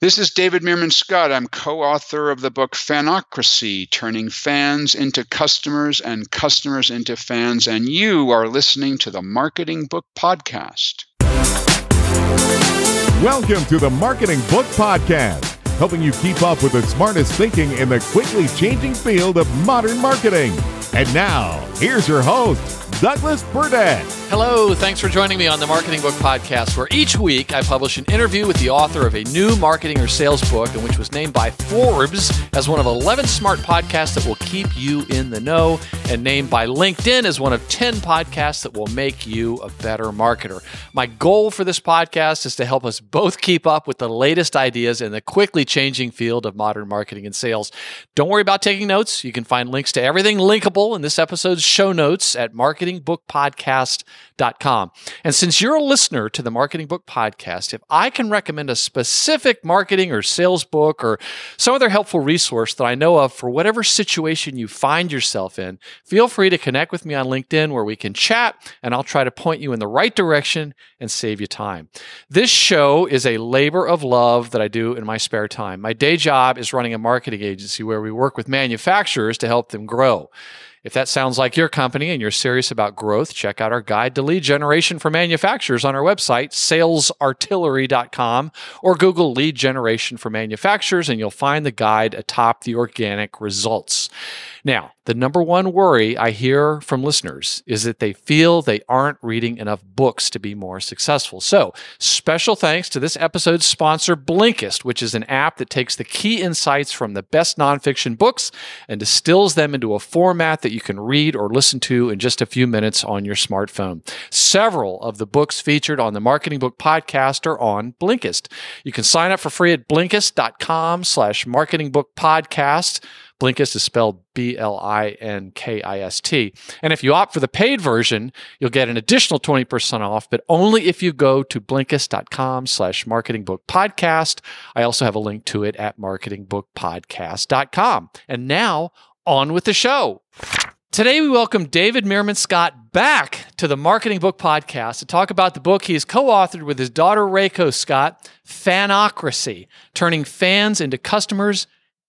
This is David Meerman Scott. I'm co author of the book Fanocracy Turning Fans into Customers and Customers into Fans. And you are listening to the Marketing Book Podcast. Welcome to the Marketing Book Podcast, helping you keep up with the smartest thinking in the quickly changing field of modern marketing. And now, here's your host, Douglas Burdett. Hello, thanks for joining me on the Marketing Book Podcast, where each week I publish an interview with the author of a new marketing or sales book, and which was named by Forbes as one of 11 smart podcasts that will keep you in the know, and named by LinkedIn as one of 10 podcasts that will make you a better marketer. My goal for this podcast is to help us both keep up with the latest ideas in the quickly changing field of modern marketing and sales. Don't worry about taking notes. You can find links to everything linkable in this episode's show notes at marketing marketingbookpodcast.com. And since you're a listener to the Marketing Book Podcast, if I can recommend a specific marketing or sales book or some other helpful resource that I know of for whatever situation you find yourself in, feel free to connect with me on LinkedIn where we can chat and I'll try to point you in the right direction and save you time. This show is a labor of love that I do in my spare time. My day job is running a marketing agency where we work with manufacturers to help them grow. If that sounds like your company and you're serious about growth, check out our guide to lead generation for manufacturers on our website, salesartillery.com, or Google lead generation for manufacturers, and you'll find the guide atop the organic results. Now, the number one worry I hear from listeners is that they feel they aren't reading enough books to be more successful. So, special thanks to this episode's sponsor, Blinkist, which is an app that takes the key insights from the best nonfiction books and distills them into a format that you can read or listen to in just a few minutes on your smartphone. Several of the books featured on the Marketing Book podcast are on Blinkist. You can sign up for free at blinkist.com slash marketingbookpodcast. Blinkist is spelled B L I N K I S T. And if you opt for the paid version, you'll get an additional 20% off, but only if you go to blinkist.com slash marketingbookpodcast. I also have a link to it at marketingbookpodcast.com. And now on with the show. Today, we welcome David Meerman Scott back to the Marketing Book Podcast to talk about the book he has co authored with his daughter, Reiko Scott, Fanocracy Turning Fans into Customers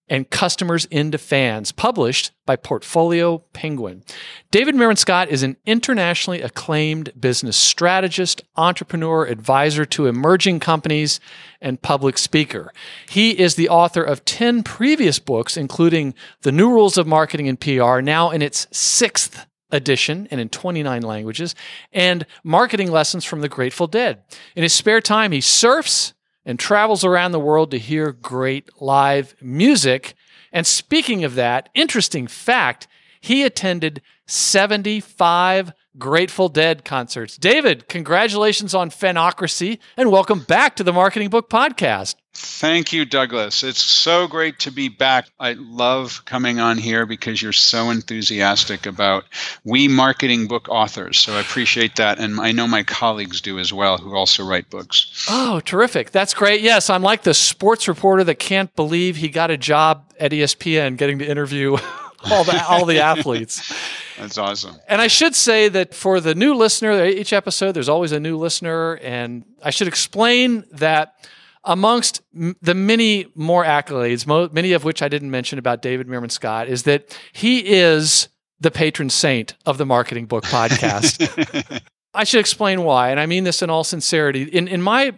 and Customers into Fans, published by Portfolio Penguin. David Meerman Scott is an internationally acclaimed business strategist, entrepreneur, advisor to emerging companies, and public speaker. He is the author of 10 previous books, including The New Rules of Marketing and PR, now in its sixth edition and in 29 languages, and Marketing Lessons from the Grateful Dead. In his spare time, he surfs and travels around the world to hear great live music. And speaking of that, interesting fact, he attended 75 Grateful Dead concerts. David, congratulations on Fanocracy and welcome back to the Marketing Book Podcast. Thank you, Douglas. It's so great to be back. I love coming on here because you're so enthusiastic about we marketing book authors. So I appreciate that. And I know my colleagues do as well who also write books. Oh, terrific. That's great. Yes, I'm like the sports reporter that can't believe he got a job at ESPN getting to interview all the all the athletes. That's awesome. And I should say that for the new listener, each episode there's always a new listener, and I should explain that amongst the many more accolades, many of which I didn't mention about David Meerman Scott, is that he is the patron saint of the Marketing Book Podcast. I should explain why, and I mean this in all sincerity. In in my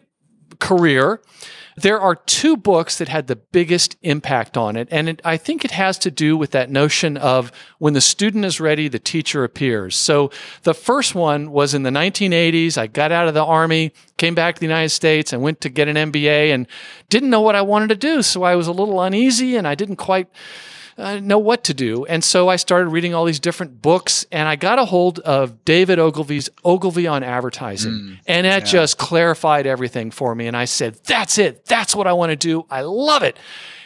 career, there are two books that had the biggest impact on it. And it, I think it has to do with that notion of when the student is ready, the teacher appears. So the first one was in the 1980s. I got out of the army, came back to the United States and went to get an MBA and didn't know what I wanted to do. So I was a little uneasy and I didn't quite uh, know what to do. And so I started reading all these different books and I got a hold of David Ogilvy's Ogilvy on Advertising. Mm, and that yeah. just clarified everything for me. And I said, that's it. That's what I want to do. I love it.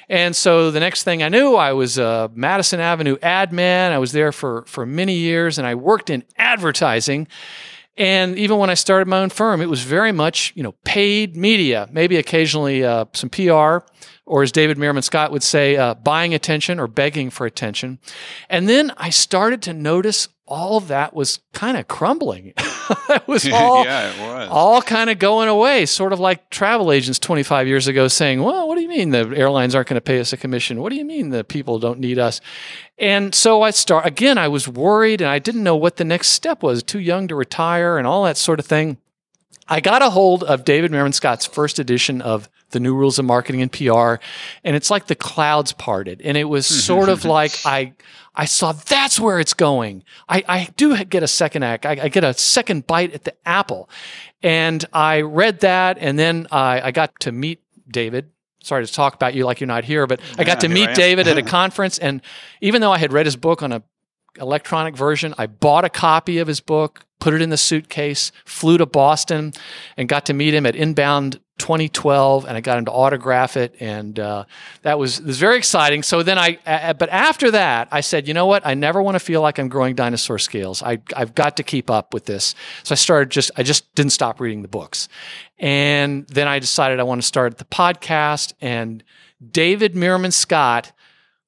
And so the next thing I knew, I was a Madison Avenue ad man. I was there for, for many years and I worked in advertising. And even when I started my own firm, it was very much, you know, paid media, maybe occasionally uh, some PR, or as David Meerman Scott would say, uh, buying attention or begging for attention. And then I started to notice all of that was kind of crumbling. that was all, yeah, it was. all kind of going away, sort of like travel agents 25 years ago saying, Well, what do you mean the airlines aren't going to pay us a commission? What do you mean the people don't need us? And so I start again, I was worried and I didn't know what the next step was, too young to retire and all that sort of thing. I got a hold of David Meerman Scott's first edition of The New Rules of Marketing and PR, and it's like the clouds parted. And it was mm-hmm. sort of like I I saw that's where it's going. I, I do get a second act. I, I get a second bite at the apple. And I read that, and then I, I got to meet David sorry to talk about you like you're not here, but I got to meet here I am. David at a conference, and even though I had read his book on a electronic version, I bought a copy of his book, put it in the suitcase, flew to Boston, and got to meet him at Inbound 2012, and I got him to autograph it, and uh, that was was very exciting. So then I, uh, but after that, I said, you know what? I never want to feel like I'm growing dinosaur scales. I I've got to keep up with this. So I started just I just didn't stop reading the books, and then I decided I want to start the podcast. And David Meerman Scott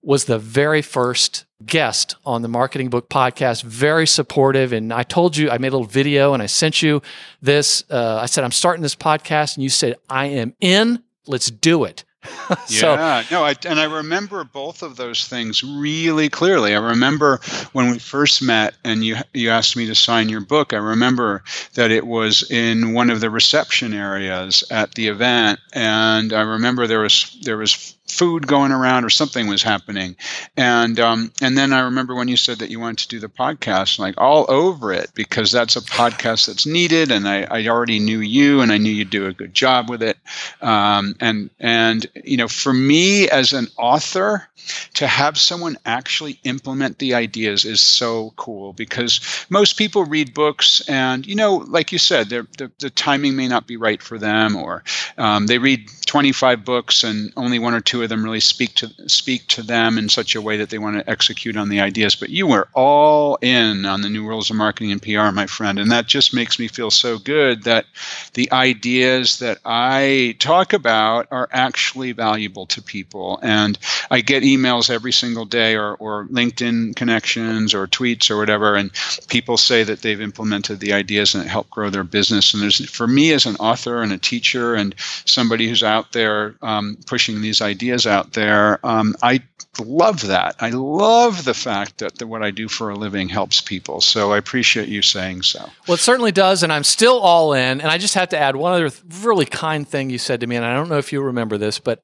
was the very first guest on the Marketing Book Podcast. Very supportive, and I told you I made a little video and I sent you this. Uh, I said I'm starting this podcast, and you said I am in. Let's do it. so yeah, no, I, and I remember both of those things really clearly. I remember when we first met, and you you asked me to sign your book. I remember that it was in one of the reception areas at the event, and I remember there was there was food going around or something was happening, and um, and then I remember when you said that you wanted to do the podcast, like all over it because that's a podcast that's needed, and I, I already knew you, and I knew you'd do a good job with it, um, and and you know, for me as an author, to have someone actually implement the ideas is so cool because most people read books and you know like you said the, the timing may not be right for them or um, they read 25 books and only one or two of them really speak to speak to them in such a way that they want to execute on the ideas. But you were all in on the new rules of marketing and pr my friend. And that just makes me feel so good that the ideas that i talk about are actually valuable to people. And i get emails every single day or, or LinkedIn connections or tweets or whatever, and people say that they've implemented the ideas and it helped grow their business. And there's for me as an author and a teacher and somebody who's out there um, pushing these ideas out there, um, I love that. I love the fact that what I do for a living helps people. So I appreciate you saying so. Well, it certainly does, and I'm still all in. And I just have to add one other really kind thing you said to me, and I don't know if you remember this, but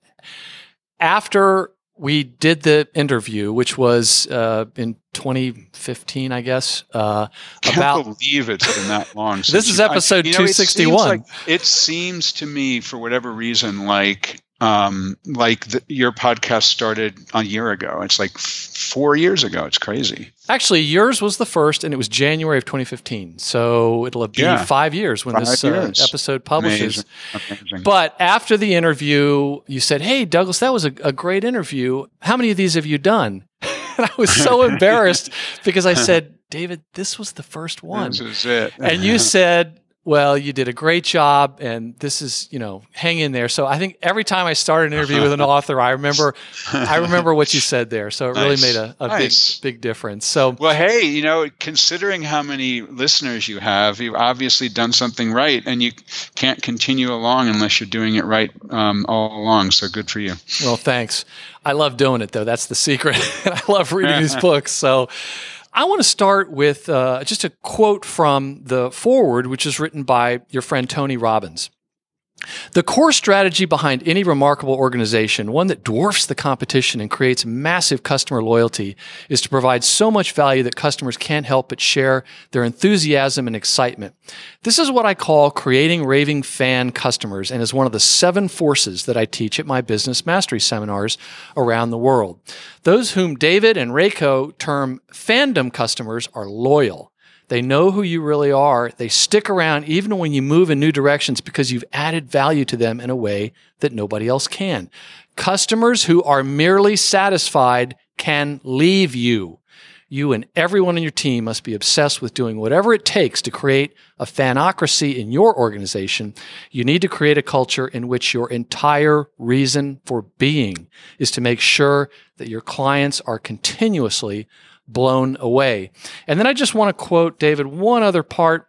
after we did the interview, which was uh, in 2015, I guess. Uh, Can't about believe it's been that long. this is episode I- you know, it seems 261. like- It seems to me, for whatever reason, like um, like the, your podcast started a year ago. It's like f- four years ago. It's crazy. Actually, yours was the first, and it was January of 2015. So it'll be Yeah. five years when Five this uh, episode publishes. Amazing. Amazing. But after the interview, you said, Hey, Douglas, that was a, a great interview. How many of these have you done? And I was so embarrassed because I said, David, this was the first one. This is it. and you said, "Well, you did a great job, and this is, you know, hang in there." So I think every time I start an interview with an author, I remember, I remember what you said there. So it really made a, a Nice. big, big difference. So Well, hey, you know, considering how many listeners you have, you've obviously done something right, and you can't continue along unless you're doing it right um, all along. So good for you. Well, thanks. I love doing it though. That's the secret. I love reading these books. So I want to start with uh, just a quote from the foreword, which is written by your friend Tony Robbins. The core strategy behind any remarkable organization, one that dwarfs the competition and creates massive customer loyalty, is to provide so much value that customers can't help but share their enthusiasm and excitement. This is what I call creating raving fan customers and is one of the seven forces that I teach at my business mastery seminars around the world. Those whom David and Reiko term fandom customers are loyal. They know who you really are. They stick around even when you move in new directions because you've added value to them in a way that nobody else can. Customers who are merely satisfied can leave you. You and everyone on your team must be obsessed with doing whatever it takes to create a fanocracy in your organization. You need to create a culture in which your entire reason for being is to make sure that your clients are continuously blown away. And then I just want to quote David one other part.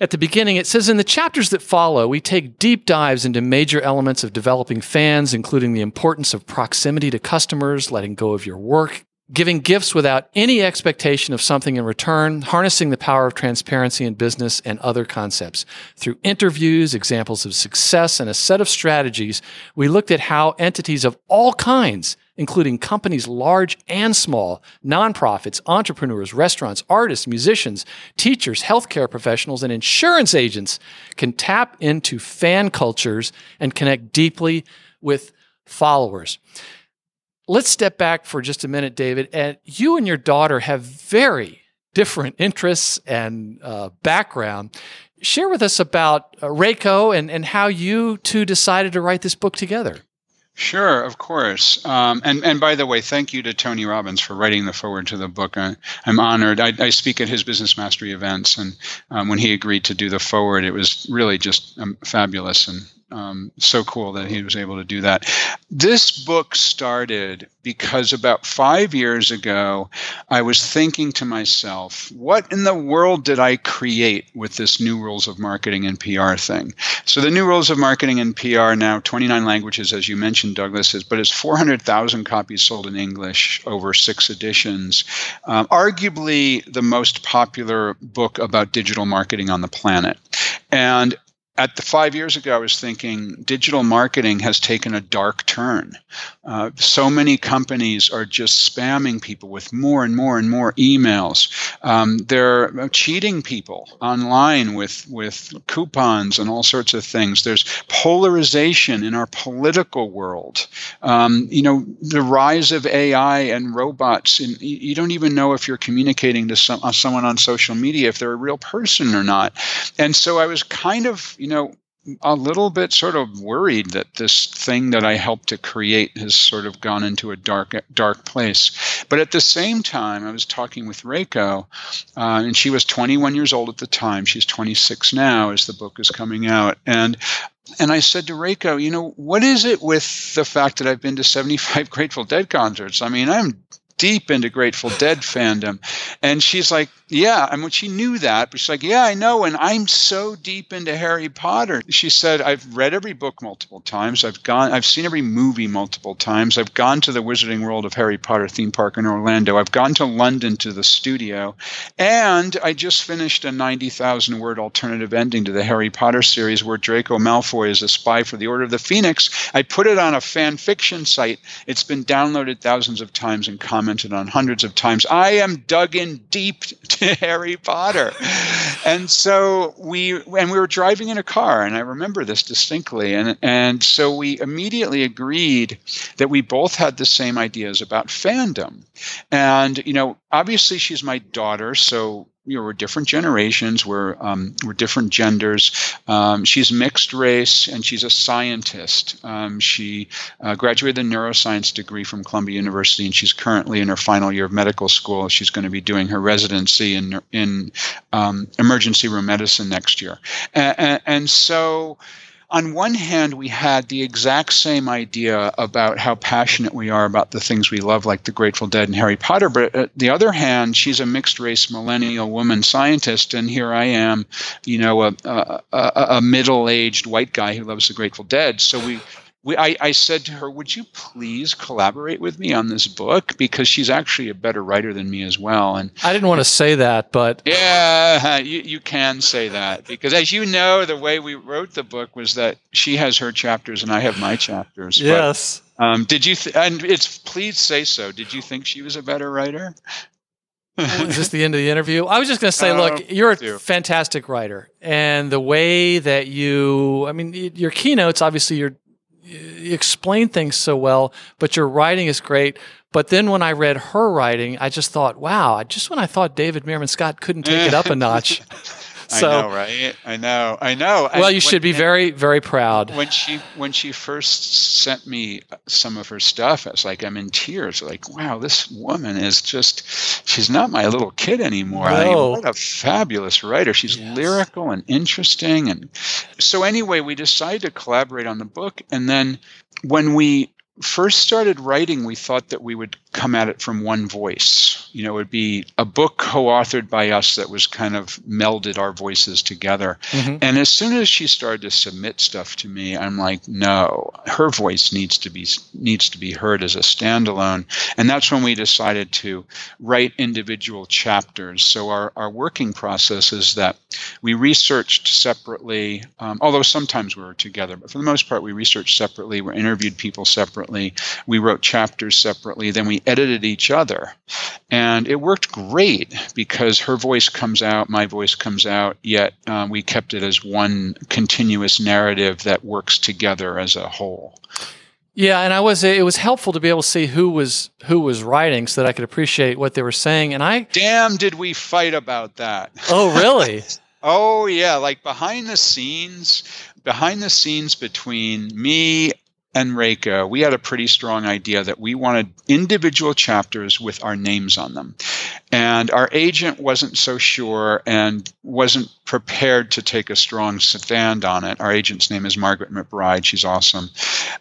at the beginning, it says in the chapters that follow, we take deep dives into major elements of developing fans, including the importance of proximity to customers, letting go of your work, giving gifts without any expectation of something in return, harnessing the power of transparency in business, and other concepts. Through interviews, examples of success, and a set of strategies, we looked at how entities of all kinds, including companies large and small, nonprofits, entrepreneurs, restaurants, artists, musicians, teachers, healthcare professionals, and insurance agents, can tap into fan cultures and connect deeply with followers let's step back for just a minute, David. And you and your daughter have very different interests and uh, background. Share with us about uh, Reiko and, and how you two decided to write this book together. Sure, of course. Um, and and by the way, thank you to Tony Robbins for writing the foreword to the book. I, am honored. I, I, speak at his business mastery events, and um, when he agreed to do the foreword, it was really just um, fabulous. And um, so cool that he was able to do that. This book started because about five years ago, I was thinking to myself, what in the world did I create with this new rules of marketing and PR thing? So, the new rules of marketing and PR now 29 languages, as you mentioned, Douglas, is, but it's 400,000 copies sold in English over six editions. Um, arguably the most popular book about digital marketing on the planet. And at the five years ago, I was thinking digital marketing has taken a dark turn. Uh, so many companies are just spamming people with more and more and more emails. Um, they're cheating people online with with coupons and all sorts of things. There's polarization in our political world. Um, you know, the rise of AI and robots. And you don't even know if you're communicating to some, uh, someone on social media if they're a real person or not. And so I was kind of, you know, a little bit sort of worried that this thing that I helped to create has sort of gone into a dark, dark place. But at the same time, I was talking with Reiko, uh, and she was 21 years old at the time. She's 26 now as the book is coming out. And and I said to Reiko, you know, what is it with the fact that I've been to 75 Grateful Dead concerts? I mean, I'm deep into Grateful Dead fandom. And she's like, yeah, I mean, she knew that, she's like, yeah, I know. And I'm so deep into Harry Potter. She said, I've read every book multiple times. I've gone, I've seen every movie multiple times. I've gone to the Wizarding World of Harry Potter theme park in Orlando. I've gone to London to the studio. And I just finished a 90,000 word alternative ending to the Harry Potter series where Draco Malfoy is a spy for the Order of the Phoenix. I put it on a fan fiction site. It's been downloaded thousands of times and commented on hundreds of times. I am dug in deep Harry Potter. And so we and we were driving in a car, and I remember this distinctly. And and so we immediately agreed that we both had the same ideas about fandom. And you know, obviously she's my daughter, so you know, we're different generations, we're, um, we're different genders. Um, she's mixed race and she's a scientist. Um, she uh, graduated a neuroscience degree from Columbia University and she's currently in her final year of medical school. She's going to be doing her residency in, in um, emergency room medicine next year. and, and, and so, on one hand, we had the exact same idea about how passionate we are about the things we love, like the Grateful Dead and Harry Potter. But on the other hand, she's a mixed race millennial woman scientist, and here I am, you know, a, a, a middle aged white guy who loves the Grateful Dead. So we we, I, I, said to her, Would you please collaborate with me on this book? Because she's actually a better writer than me as well. And I didn't want to say that, but. Yeah, you, you can say that. Because as you know, the way we wrote the book was that she has her chapters and I have my chapters. Yes. But, um, did you, th- and it's please say so. Did you think she was a better writer? Is this the end of the interview? I was just going to say, look, um, you're a fantastic writer, and the way that you, I mean, your keynotes, obviously, you're you explain things so well, but your writing is great. But then when I read her writing, I just thought, wow, just when I thought David Meerman Scott couldn't take it up a notch. So, I know, right? I know, I know. Well, you when, should be very, very proud. When she when she first sent me uh, some of her stuff, I was like, I'm in tears. Like, wow, this woman is just she's not my little kid anymore. No. I mean, what a fabulous writer. She's yes. lyrical and interesting. And so anyway, we decided to collaborate on the book, and then when we first started writing, we thought that we would come at it from one voice. You know, it would be a book co authored by us that was kind of melded our voices together. Mm-hmm. And as soon as she started to submit stuff to me, I'm like, no, her voice needs to be needs to be heard as a standalone. And that's when we decided to write individual chapters. So our, our working process is that we researched separately, um, although sometimes we were together, but for the most part, we researched separately. We interviewed people separately. We wrote chapters separately. Then we edited each other. And it worked great because her voice comes out, my voice comes out, yet uh, we kept it as one continuous narrative that works together as a whole. Yeah, and I was it was helpful to be able to see who was who was writing so that I could appreciate what they were saying. And I damn did we fight about that. Oh really? oh yeah, like behind the scenes, behind the scenes between me and Reiko, we had a pretty strong idea that we wanted individual chapters with our names on them. And our agent wasn't so sure and wasn't prepared to take a strong stand on it. Our agent's name is Margaret McBride. She's awesome.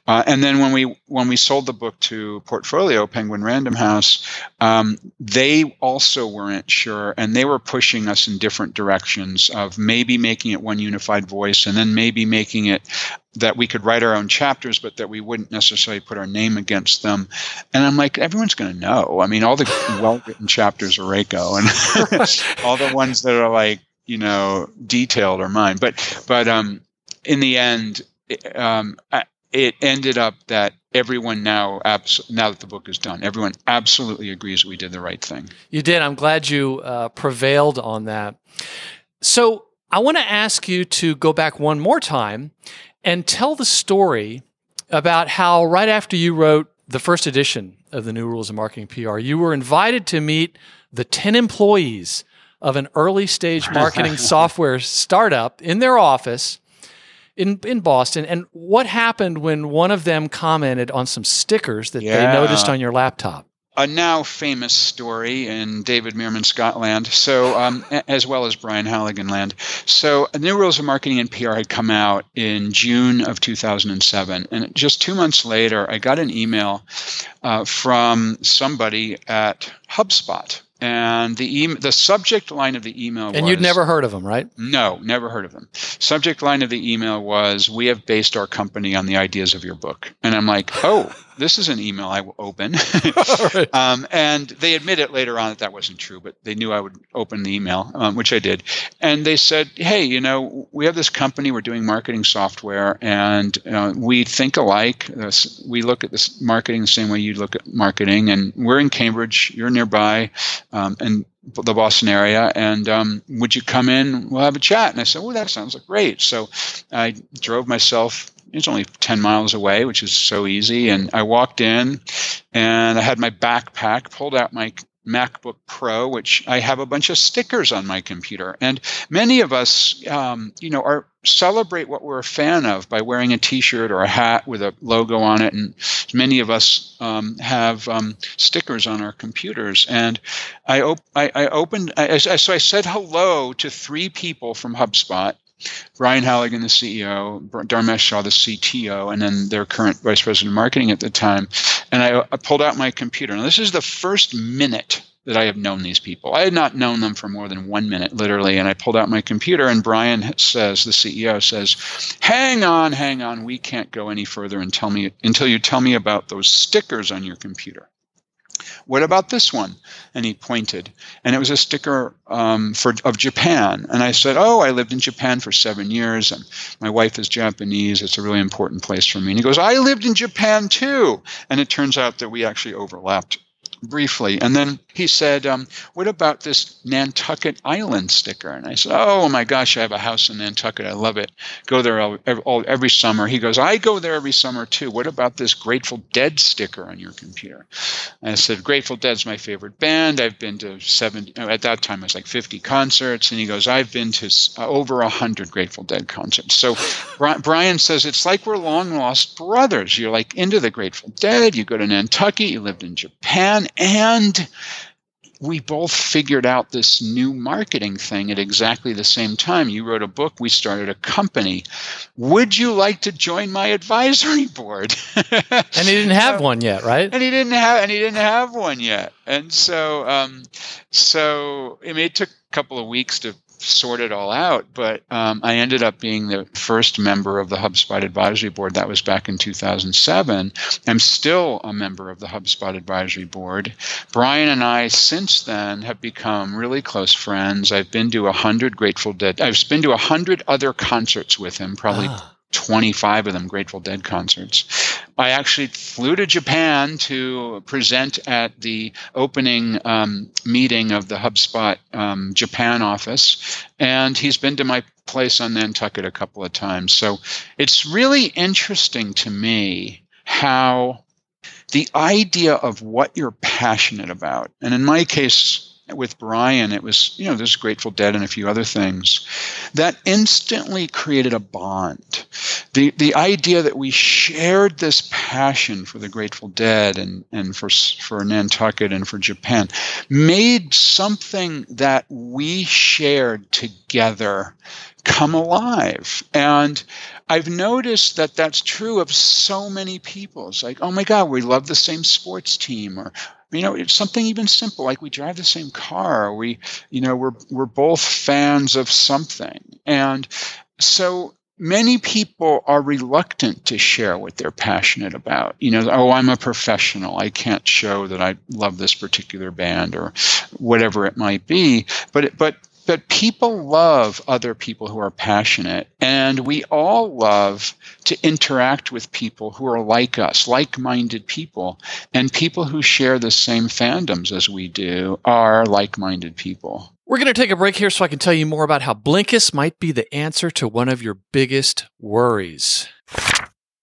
Uh, and then when we when we sold the book to Portfolio Penguin Random House, um, they also weren't sure, and they were pushing us in different directions of maybe making it one unified voice, and then maybe making it that we could write our own chapters, but that we wouldn't necessarily put our name against them. And I'm like, everyone's going to know. I mean, all the well written chapters are Reiko, and all the ones that are like, you know, detailed are mine. But, but um, in the end, um, it ended up that everyone now, abs- now that the book is done, everyone absolutely agrees we did the right thing. You did. I'm glad you uh, prevailed on that. So I want to ask you to go back one more time and tell the story about how right after you wrote the first edition of the New Rules of Marketing PR, you were invited to meet the 10 employees of an early stage marketing software startup in their office in, in Boston. And what happened when one of them commented on some stickers that yeah. they noticed on your laptop? A now famous story in David Meerman Scotland, so um, as well as Brian Halligan land. So, New Rules of Marketing and PR had come out in June of 2007, and just two months later, I got an email uh, from somebody at HubSpot and the e- the subject line of the email and was, you'd never heard of them right? No never heard of them subject line of the email was we have based our company on the ideas of your book. And i'm like oh this is an email I will open. right. um, and they admitted later on that that wasn't true, but they knew I would open the email, um, which I did. And they said, hey, you know, we have this company, we're doing marketing software, and uh, we think alike. Uh, we look at this marketing the same way you look at marketing, and we're in Cambridge, you're nearby, um, and the Boston area, and um, would you come in? We'll have a chat. And I said, "Oh, that sounds like great." So I drove myself it's only 10 miles away, which is so easy. And I walked in and I had my backpack, pulled out my MacBook Pro, which I have a bunch of stickers on my computer. And many of us, um, you know, are celebrate what we're a fan of by wearing a T-shirt or a hat with a logo on it. And many of us um, have um, stickers on our computers. And I, op- I, I opened, I, I, so I said hello to three people from HubSpot Brian Halligan, the CEO, Dharmesh Shah, the CTO, and then their current vice president of marketing at the time. And I, I pulled out my computer. Now, this is the first minute that I have known these people. I had not known them for more than one minute, literally. And I pulled out my computer, and Brian says, the CEO says, "Hang on, hang on. We can't go any further and tell me until you tell me about those stickers on your computer." What about this one? And he pointed, and it was a sticker um, for of Japan. And I said, "Oh, I lived in Japan for seven years, and my wife is Japanese. It's a really important place for me." And he goes, "I lived in Japan too." And it turns out that we actually overlapped briefly. And then he said, um, What about this Nantucket Island sticker? And I said, Oh my gosh, I have a house in Nantucket. I love it. Go there all, all, every summer. He goes, I go there every summer too. What about this Grateful Dead sticker on your computer? And I said, Grateful Dead's my favorite band. I've been to seven, at that time it was like 50 concerts. And he goes, I've been to uh, over 100 Grateful Dead concerts. So Brian says, It's like we're long lost brothers. You're like into the Grateful Dead. You go to Nantucket. You lived in Japan and we both figured out this new marketing thing at exactly the same time. You wrote a book, we started a company. Would you like to join my advisory board? and he didn't have one yet, right? And he didn't have and he didn't have one yet. And so um, so I mean, it took a couple of weeks to sort it all out. But um, I ended up being the first member of the HubSpot advisory board. That was back in 2007. I'm still a member of the HubSpot advisory board. Brian and I, since then, have become really close friends. I've been to a hundred Grateful Dead. I've been to a hundred other concerts with him, probably. Ah 25 of them Grateful Dead concerts. I actually flew to Japan to present at the opening um, meeting of the HubSpot um, Japan office, and he's been to my place on Nantucket a couple of times. So it's really interesting to me how the idea of what you're passionate about, and in my case, with Brian, it was, you know, there's Grateful Dead and a few other things that instantly created a bond. The, the idea that we shared this passion for the Grateful Dead and, and for, for Nantucket and for Japan made something that we shared together come alive. And I've noticed that that's true of so many people. It's like, oh my God, we love the same sports team, or you know it's something even simple like we drive the same car we you know we're we're both fans of something and so many people are reluctant to share what they're passionate about you know oh i'm a professional i can't show that i love this particular band or whatever it might be but but but people love other people who are passionate, and we all love to interact with people who are like us, like minded people. And people who share the same fandoms as we do are like minded people. We're going to take a break here so I can tell you more about how Blinkist might be the answer to one of your biggest worries.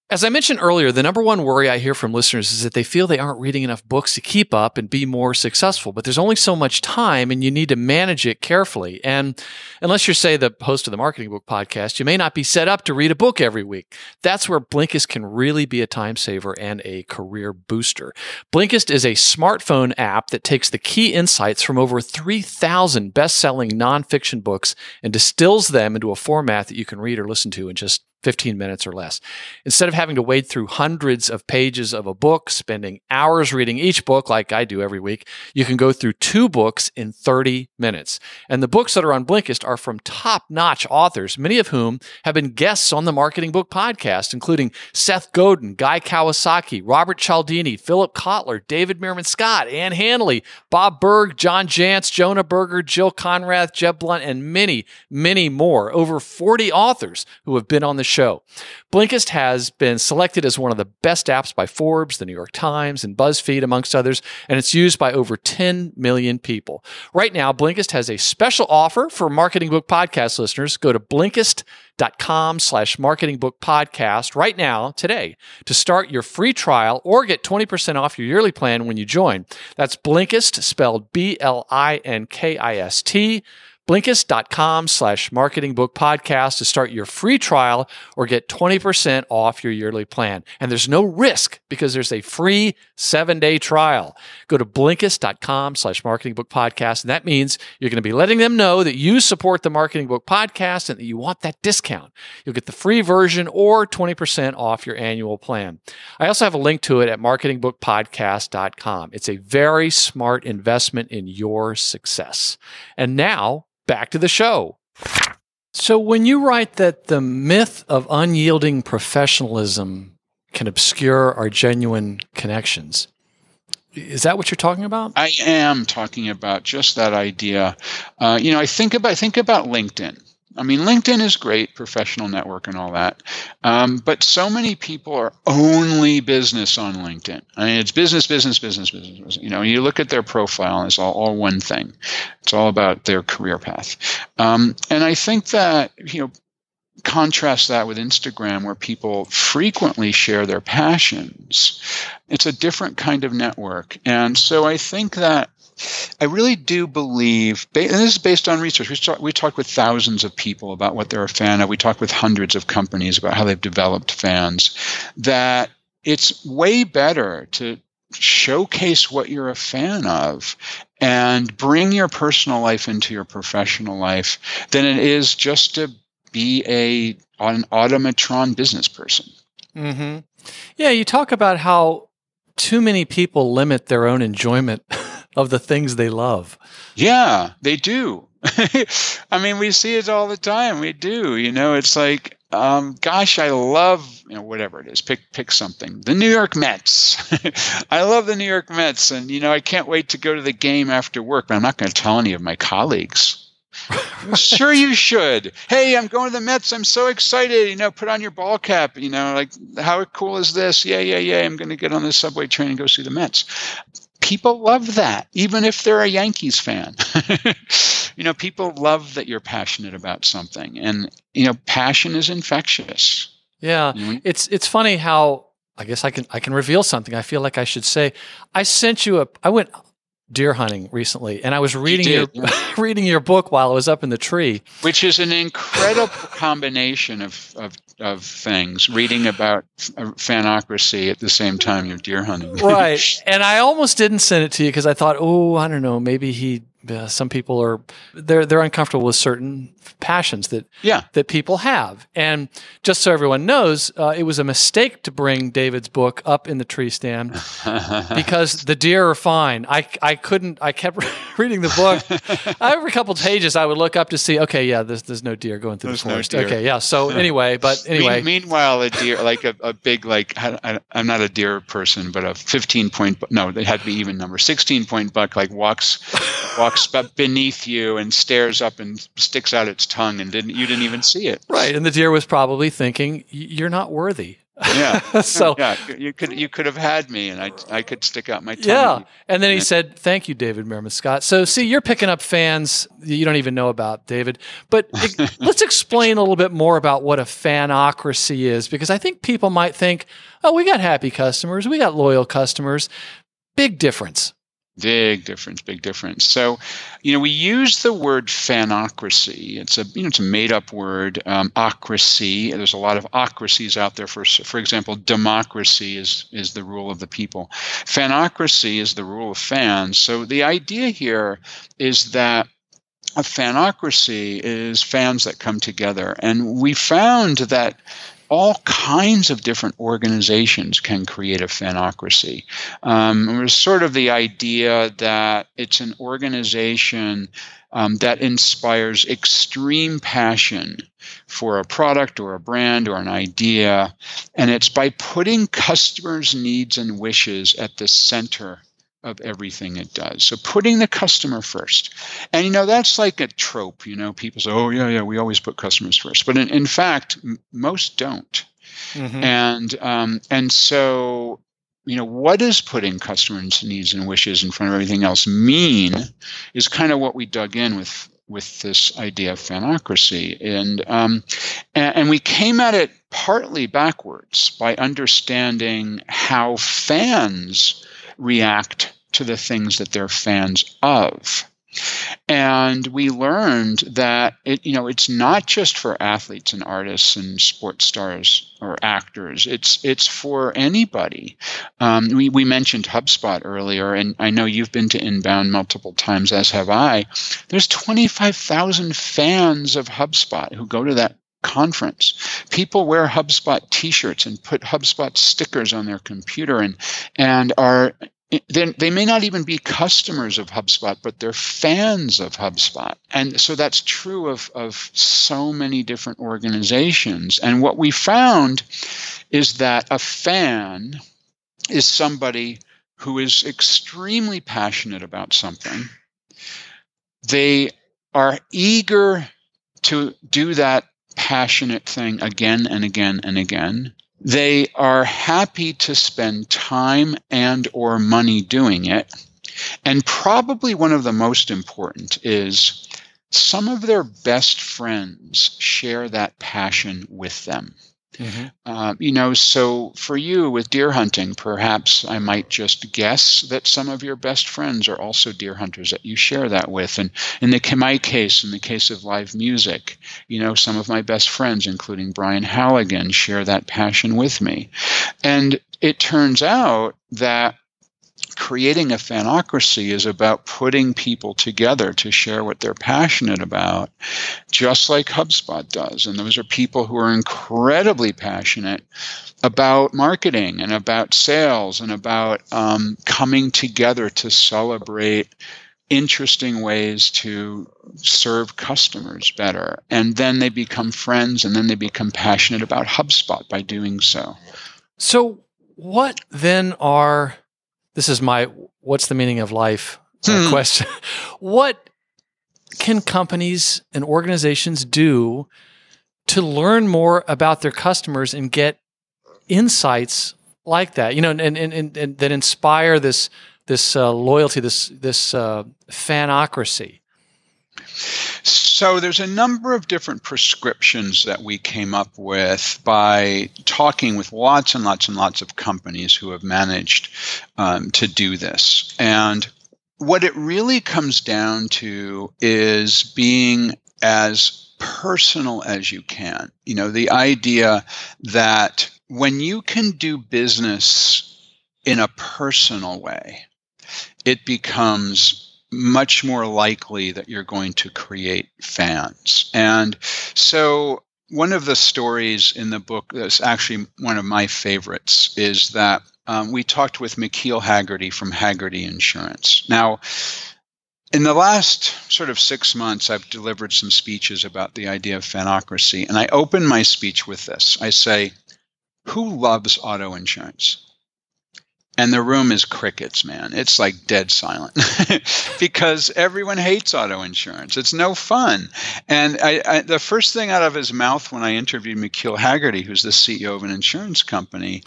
As I mentioned earlier, the number one worry I hear from listeners is that they feel they aren't reading enough books to keep up and be more successful. But there's only so much time and you need to manage it carefully. And unless you're, say, the host of the Marketing Book podcast, you may not be set up to read a book every week. That's where Blinkist can really be a time saver and a career booster. Blinkist is a smartphone app that takes the key insights from over 3,000 best selling nonfiction books and distills them into a format that you can read or listen to in just 15 minutes or less. Instead of having to wade through hundreds of pages of a book, spending hours reading each book like I do every week, you can go through two books in 30 minutes. And the books that are on Blinkist are from top notch authors, many of whom have been guests on the Marketing Book Podcast, including Seth Godin, Guy Kawasaki, Robert Cialdini, Philip Kotler, David Meerman Scott, Ann Handley, Bob Burg, John Jantsch, Jonah Berger, Jill Konrath, Jeb Blount, and many, many more. Over 40 authors who have been on the show. Blinkist has been selected as one of the best apps by Forbes, the New York Times, and BuzzFeed, amongst others, and it's used by over 10 million people. Right now, Blinkist has a special offer for Marketing Book Podcast listeners. Go to Blinkist.com slash marketing book podcast right now today to start your free trial or get 20% off your yearly plan when you join. That's Blinkist spelled B-L-I-N-K-I-S-T Blinkist.com slash marketing book podcast to start your free trial or get 20% off your yearly plan. And there's no risk because there's a free seven day trial. Go to Blinkist.com slash marketing book podcast. And that means you're going to be letting them know that you support the marketing book podcast and that you want that discount. You'll get the free version or 20% off your annual plan. I also have a link to it at marketingbookpodcast.com. It's a very smart investment in your success. And now back to the show. So, when you write that the myth of unyielding professionalism can obscure our genuine connections, is that what you're talking about? I am talking about just that idea. Uh, you know, I think about think about LinkedIn. I mean, LinkedIn is great, professional network and all that. Um, but so many people are only business on LinkedIn. I mean, it's business, business, business, business. You know, you look at their profile and it's all, all one thing. It's all about their career path. Um, and I think that, you know, contrast that with Instagram, where people frequently share their passions. It's a different kind of network. And so I think that I really do believe, and this is based on research. We, talk, we talked with thousands of people about what they're a fan of. We talked with hundreds of companies about how they've developed fans. That it's way better to showcase what you're a fan of and bring your personal life into your professional life than it is just to be a an automatron business person. Mm-hmm. Yeah, you talk about how too many people limit their own enjoyment of the things they love. Yeah, they do. I mean, we see it all the time. We do. You know, it's like, um, gosh, I love you know whatever it is. Pick pick something. The New York Mets. I love the New York Mets, and you know, I can't wait to go to the game after work. But I'm not going to tell any of my colleagues. sure you should hey i'm going to the mets i'm so excited you know put on your ball cap you know like how cool is this yeah yeah yeah i'm going to get on the subway train and go see the mets people love that even if they're a yankees fan. You know people love that you're passionate about something and you know passion is infectious. Yeah. It's it's funny how I guess I can I can reveal something. I feel like I should say. I sent you a I went deer hunting recently, and I was reading did, your yeah. reading your book while I was up in the tree, which is an incredible combination of, of of things. Reading about uh, fanocracy at the same time you're deer hunting, right? And I almost didn't send it to you because I thought, oh, I don't know, maybe he uh, some people are they're they're uncomfortable with certain passions that yeah. that people have. And just so everyone knows, uh, it was a mistake to bring David's book up in the tree stand because the deer are fine. I I couldn't. I kept reading the book. Every couple of pages, I would look up to see. Okay, yeah, there's there's no deer going through there's the forest. No okay, yeah. So anyway, but anyway. meanwhile, a deer like a, a big like I, am not a deer person, but a 15 point no, they had to be even number 16 point buck like walks walks walks beneath you and stares up and sticks out its tongue, and didn't you didn't even see it. Right, and the deer was probably thinking, "You're not worthy." Yeah. so yeah, you could you could have had me, and I I could stick out my tongue. Yeah, and then he said, "Thank you, David Meerman Scott." So see, you're picking up fans you don't even know about, David. But let's explain a little bit more about what a fanocracy is, because I think people might think, "Oh, we got happy customers, we got loyal customers." Big difference. Big difference, big difference. So, you know, we use the word fanocracy. It's a you know it's a made up word. Um, ocracy. There's a lot of ocracies out there. For for example, democracy is is the rule of the people. Fanocracy is the rule of fans. So the idea here is that a fanocracy is fans that come together, and we found that all kinds of different organizations can create a fanocracy. Um, it was sort of the idea that it's an organization um, that inspires extreme passion for a product or a brand or an idea. And it's by putting customers' needs and wishes at the center of everything it does. So putting the customer first. And you know, that's like a trope. You know, people say, oh, yeah, yeah, we always put customers first. But in, in fact, m- most don't. Mm-hmm. And um, and so you know what does putting customers' needs and wishes in front of everything else mean is kind of what we dug in with with this idea of fanocracy and um, and, and we came at it partly backwards by understanding how fans react to the things that they're fans of. And we learned that it, you know, it's not just for athletes and artists and sports stars or actors. It's it's for anybody. Um, we we mentioned HubSpot earlier, and I know you've been to Inbound multiple times, as have I. There's 25,000 fans of HubSpot who go to that conference. People wear HubSpot T-shirts and put HubSpot stickers on their computer and and are they, they may not even be customers of HubSpot, but they're fans of HubSpot. And so that's true of, of so many different organizations. And what we found is that a fan is somebody who is extremely passionate about something. They are eager to do that passionate thing again and again and again. They are happy to spend time and or money doing it. And probably one of the most important is some of their best friends share that passion with them Mm-hmm. Uh, you know, so for you with deer hunting, perhaps I might just guess that some of your best friends are also deer hunters that you share that with. And in the my case, in the case of live music, you know, some of my best friends, including Brian Halligan, share that passion with me. And it turns out that creating a fanocracy is about putting people together to share what they're passionate about, just like HubSpot does. And those are people who are incredibly passionate about marketing and about sales and about um, coming together to celebrate interesting ways to serve customers better. And then they become friends and then they become passionate about HubSpot by doing so. So, what then are this is my what's the meaning of life uh, hmm. question. what can companies and organizations do to learn more about their customers and get insights like that? You know, and and, and, and that inspire this this uh, loyalty, this this uh, fanocracy. So there's a number of different prescriptions that we came up with by talking with lots and lots and lots of companies who have managed um, to do this. And what it really comes down to is being as personal as you can. You know, the idea that when you can do business in a personal way, it becomes much more likely that you're going to create fans. And so one of the stories in the book that's actually one of my favorites is that um, we talked with McKeel Hagerty from Hagerty Insurance. Now, in the last sort of six months, I've delivered some speeches about the idea of fanocracy, and I open my speech with this. I say, Who loves auto insurance? And the room is crickets, man. It's like dead silent because everyone hates auto insurance. It's no fun. And I, I, the first thing out of his mouth when I interviewed McKeel Hagerty, who's the CEO of an insurance company,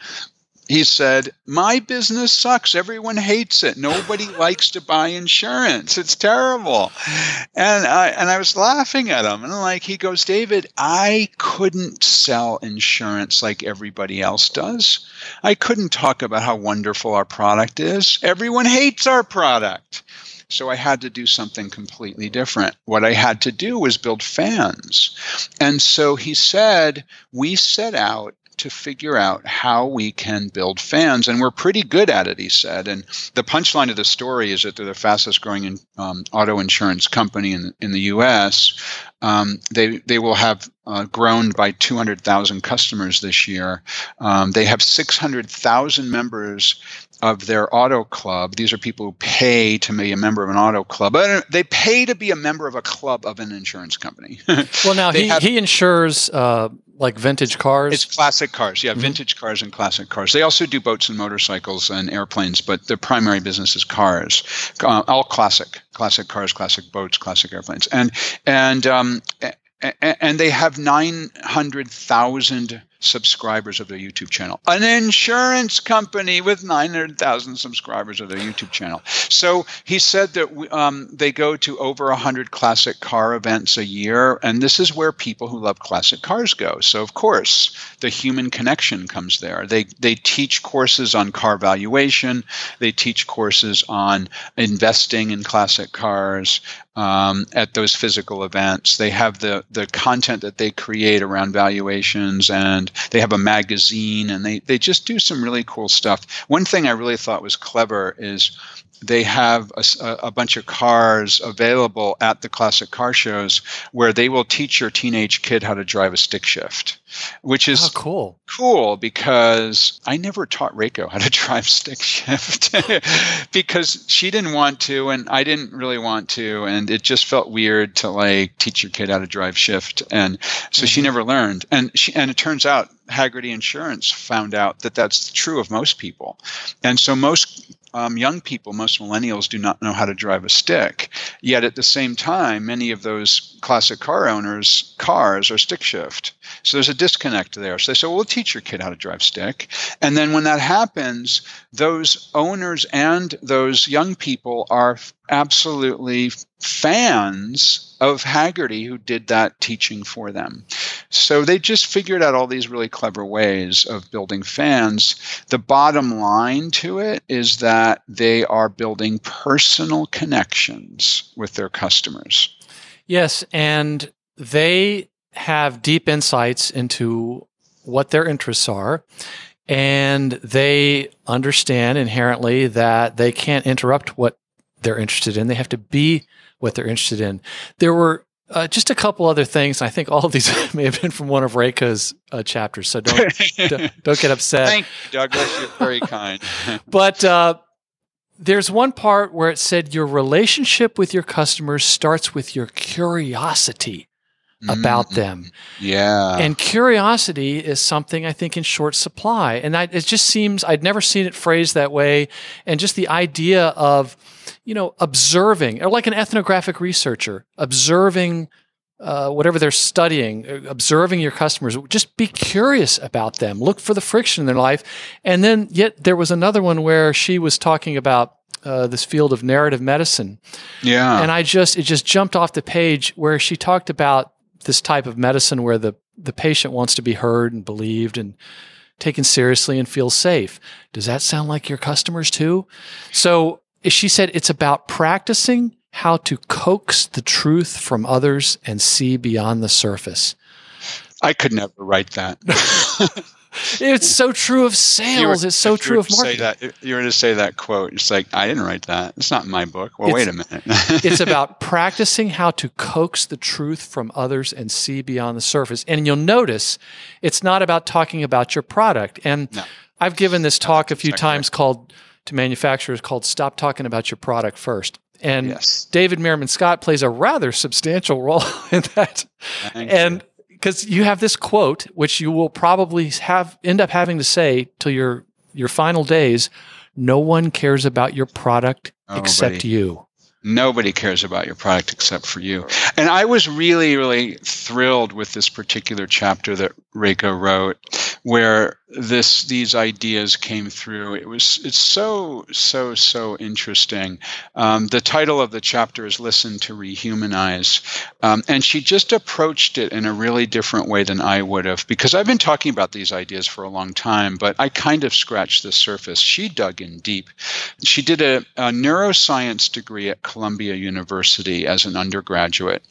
he said, My business sucks. Everyone hates it. Nobody likes to buy insurance. It's terrible. And I and I was laughing at him. And like he goes, David, I couldn't sell insurance like everybody else does. I couldn't talk about how wonderful our product is. Everyone hates our product. So I had to do something completely different. What I had to do was build fans. And so he said, we set out to figure out how we can build fans. And we're pretty good at it, he said. And the punchline of the story is that they're the fastest growing in, um, auto insurance company in, in the US. Um, they, they will have uh, grown by 200,000 customers this year. Um, they have 600,000 members of their auto club. These are people who pay to be a member of an auto club, but they pay to be a member of a club of an insurance company. well, now he, have, he insures uh, like vintage cars? It's classic cars, yeah, mm-hmm. vintage cars and classic cars. They also do boats and motorcycles and airplanes, but their primary business is cars, uh, all classic, classic cars, classic boats, classic airplanes, and and um, and they have nine hundred thousand subscribers of their YouTube channel. An insurance company with 900,000 subscribers of their YouTube channel. So he said that um, they go to over 100 classic car events a year, and this is where people who love classic cars go. So of course, the human connection comes there. They they teach courses on car valuation. They teach courses on investing in classic cars um, at those physical events. They have the the content that they create around valuations and they have a magazine and they, they just do some really cool stuff. One thing I really thought was clever is they have a, a, bunch of cars available at the classic car shows where they will teach your teenage kid how to drive a stick shift, which is oh, cool. Cool because I never taught Reiko how to drive stick shift because she didn't want to and I didn't really want to and it just felt weird to like teach your kid how to drive shift and so mm-hmm. she never learned and she and it turns out Hagerty Insurance found out that that's true of most people. And so most um, young people, most millennials, do not know how to drive a stick. Yet at the same time, many of those classic car owners' cars are stick shift. So there's a disconnect there. So they say, well, we'll teach your kid how to drive stick. And then when that happens, those owners and those young people are absolutely fans of Hagerty who did that teaching for them. So they just figured out all these really clever ways of building fans. The bottom line to it is that they are building personal connections with their customers. Yes, and they have deep insights into what their interests are and they understand inherently that they can't interrupt what they're interested in. They have to be what they're interested in. There were uh, just a couple other things. I think all of these may have been from one of Reiko's uh, chapters, so don't, don't, don't get upset. Thank you, Douglas. You're very kind. but uh, there's one part where it said your relationship with your customers starts with your curiosity about mm-hmm. them. Yeah. And curiosity is something I think in short supply. And I, it just seems I'd never seen it phrased that way. And just the idea of, you know, observing, or like an ethnographic researcher, observing uh, whatever they're studying, uh, observing your customers, just be curious about them, look for the friction in their life. And then, yet, there was another one where she was talking about uh, this field of narrative medicine. Yeah. And I just, it just jumped off the page where she talked about this type of medicine where the, the patient wants to be heard and believed and taken seriously and feel safe. Does that sound like your customers too? So she said it's about practicing how to coax the truth from others and see beyond the surface. I could never write that. it's so true of sales. Were, it's so true of marketing. Say that, you were to say that quote. It's like I didn't write that. It's not in my book. Well, it's, wait a minute. it's about practicing how to coax the truth from others and see beyond the surface. And you'll notice it's not about talking about your product. And no. I've given this talk a few times called to manufacturers called "Stop Talking About Your Product First. And yes. David Meerman Scott plays a rather substantial role in that. Thank and because you have this quote, which you will probably have end up having to say till your your final days. No one cares about your product Nobody. except you. Nobody cares about your product except for you. And I was really, really thrilled with this particular chapter that Reiko wrote, where this these ideas came through. It was it's so so so interesting. Um, the title of the chapter is "Listen to Rehumanize," um, and she just approached it in a really different way than I would have because I've been talking about these ideas for a long time, but I kind of scratched the surface. She dug in deep. She did a, a neuroscience degree at Columbia University as an undergraduate,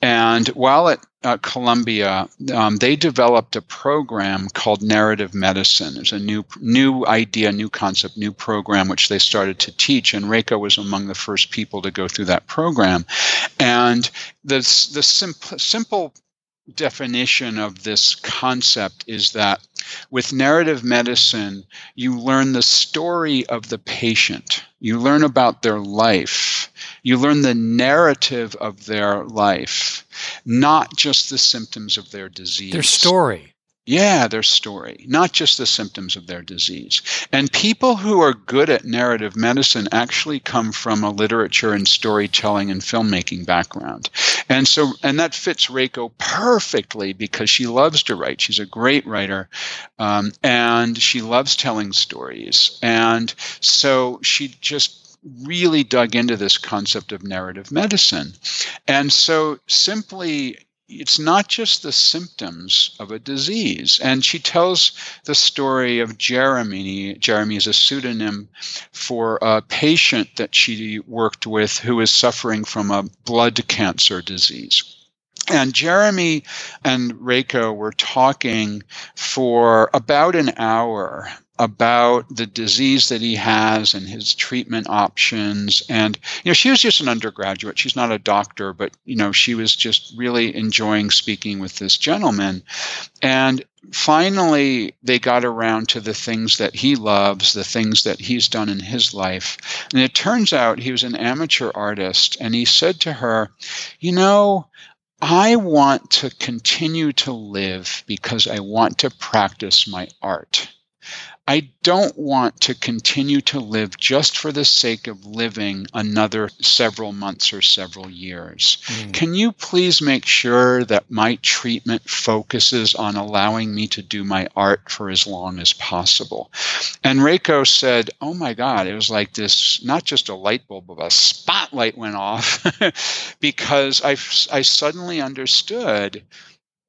and while at uh, Columbia, um, they developed a program called Narrative Medicine. It's a new new idea, new concept, new program which they started to teach, and Reiko was among the first people to go through that program. And the the simple simple definition of this concept is that with narrative medicine, you learn the story of the patient, you learn about their life, you learn the narrative of their life, not just the symptoms of their disease. Their story. Yeah, their story, not just the symptoms of their disease. And people who are good at narrative medicine actually come from a literature and storytelling and filmmaking background. And so, and that fits Reiko perfectly because she loves to write. She's a great writer um, and she loves telling stories. And so she just really dug into this concept of narrative medicine. And so simply it's not just the symptoms of a disease. And she tells the story of Jeremy. Jeremy is a pseudonym for a patient that she worked with who is suffering from a blood cancer disease. And Jeremy and Reiko were talking for about an hour about the disease that he has and his treatment options. And you know she was just an undergraduate. She's not a doctor but you know she was just really enjoying speaking with this gentleman. And finally they got around to the things that he loves the things that he's done in his life. And it turns out he was an amateur artist and he said to her you know I want to continue to live because I want to practice my art. I don't want to continue to live just for the sake of living another several months or several years. Mm. Can you please make sure that my treatment focuses on allowing me to do my art for as long as possible? And Reiko said, Oh my God, it was like this not just a light bulb, but a spotlight went off because I, I suddenly understood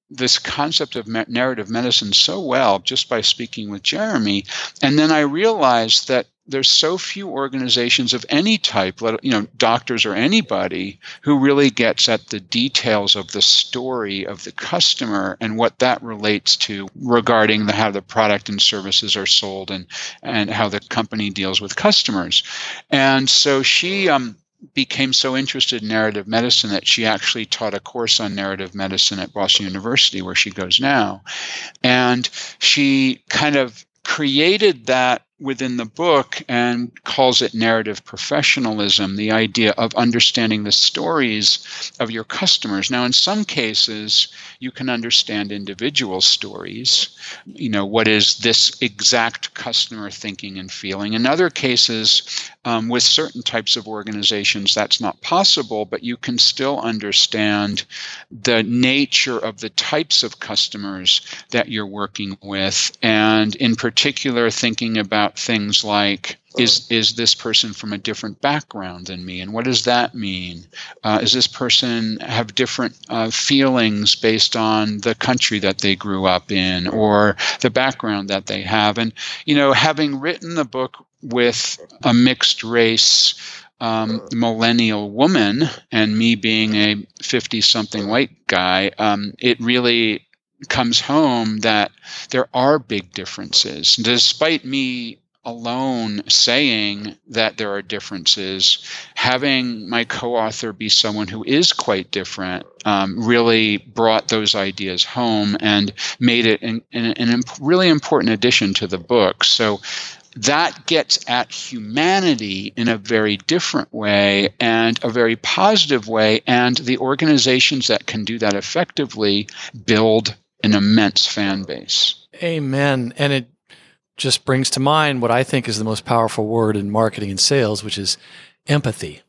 this concept of narrative medicine so well just by speaking with Jeremy. And then I realized that there's so few organizations of any type, let you know, doctors or anybody, who really gets at the details of the story of the customer and what that relates to regarding the, how the product and services are sold and and how the company deals with customers. And so she um, became so interested in narrative medicine that she actually taught a course on narrative medicine at Boston University, where she goes now. And she kind of created that within the book and calls it narrative professionalism the idea of understanding the stories of your customers. Now in some cases you can understand individual stories you know what is this exact customer thinking and feeling. In other cases um, with certain types of organizations that's not possible but you can still understand the nature of the types of customers that you're working with and in particular thinking about about things like is is this person from a different background than me? And what does that mean? Uh, is this person have different uh, feelings based on the country that they grew up in or the background that they have? And you know having written the book with a mixed race um, millennial woman and me being a 50 something white guy um, it really comes home that there are big differences. Despite me alone saying that there are differences, having my co author be someone who is quite different um, really brought those ideas home and made it an, an, an really important addition to the book. So that gets at humanity in a very different way and a very positive way. And the organizations that can do that effectively build an immense fan base. Amen. And it just brings to mind what I think is the most powerful word in marketing and sales, which is empathy.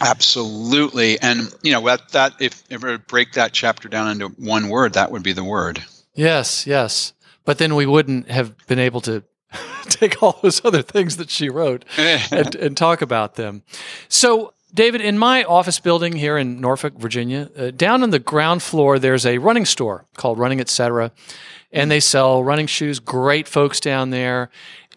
Absolutely. And you know, that that if ever break that chapter down into one word, that would be the word. Yes, yes. But then we wouldn't have been able to take all those other things that she wrote and, and talk about them. So David, in my office building here in Norfolk, Virginia, uh, down on the ground floor, there's a running store called Running Etc. And they sell running shoes. Great folks down there.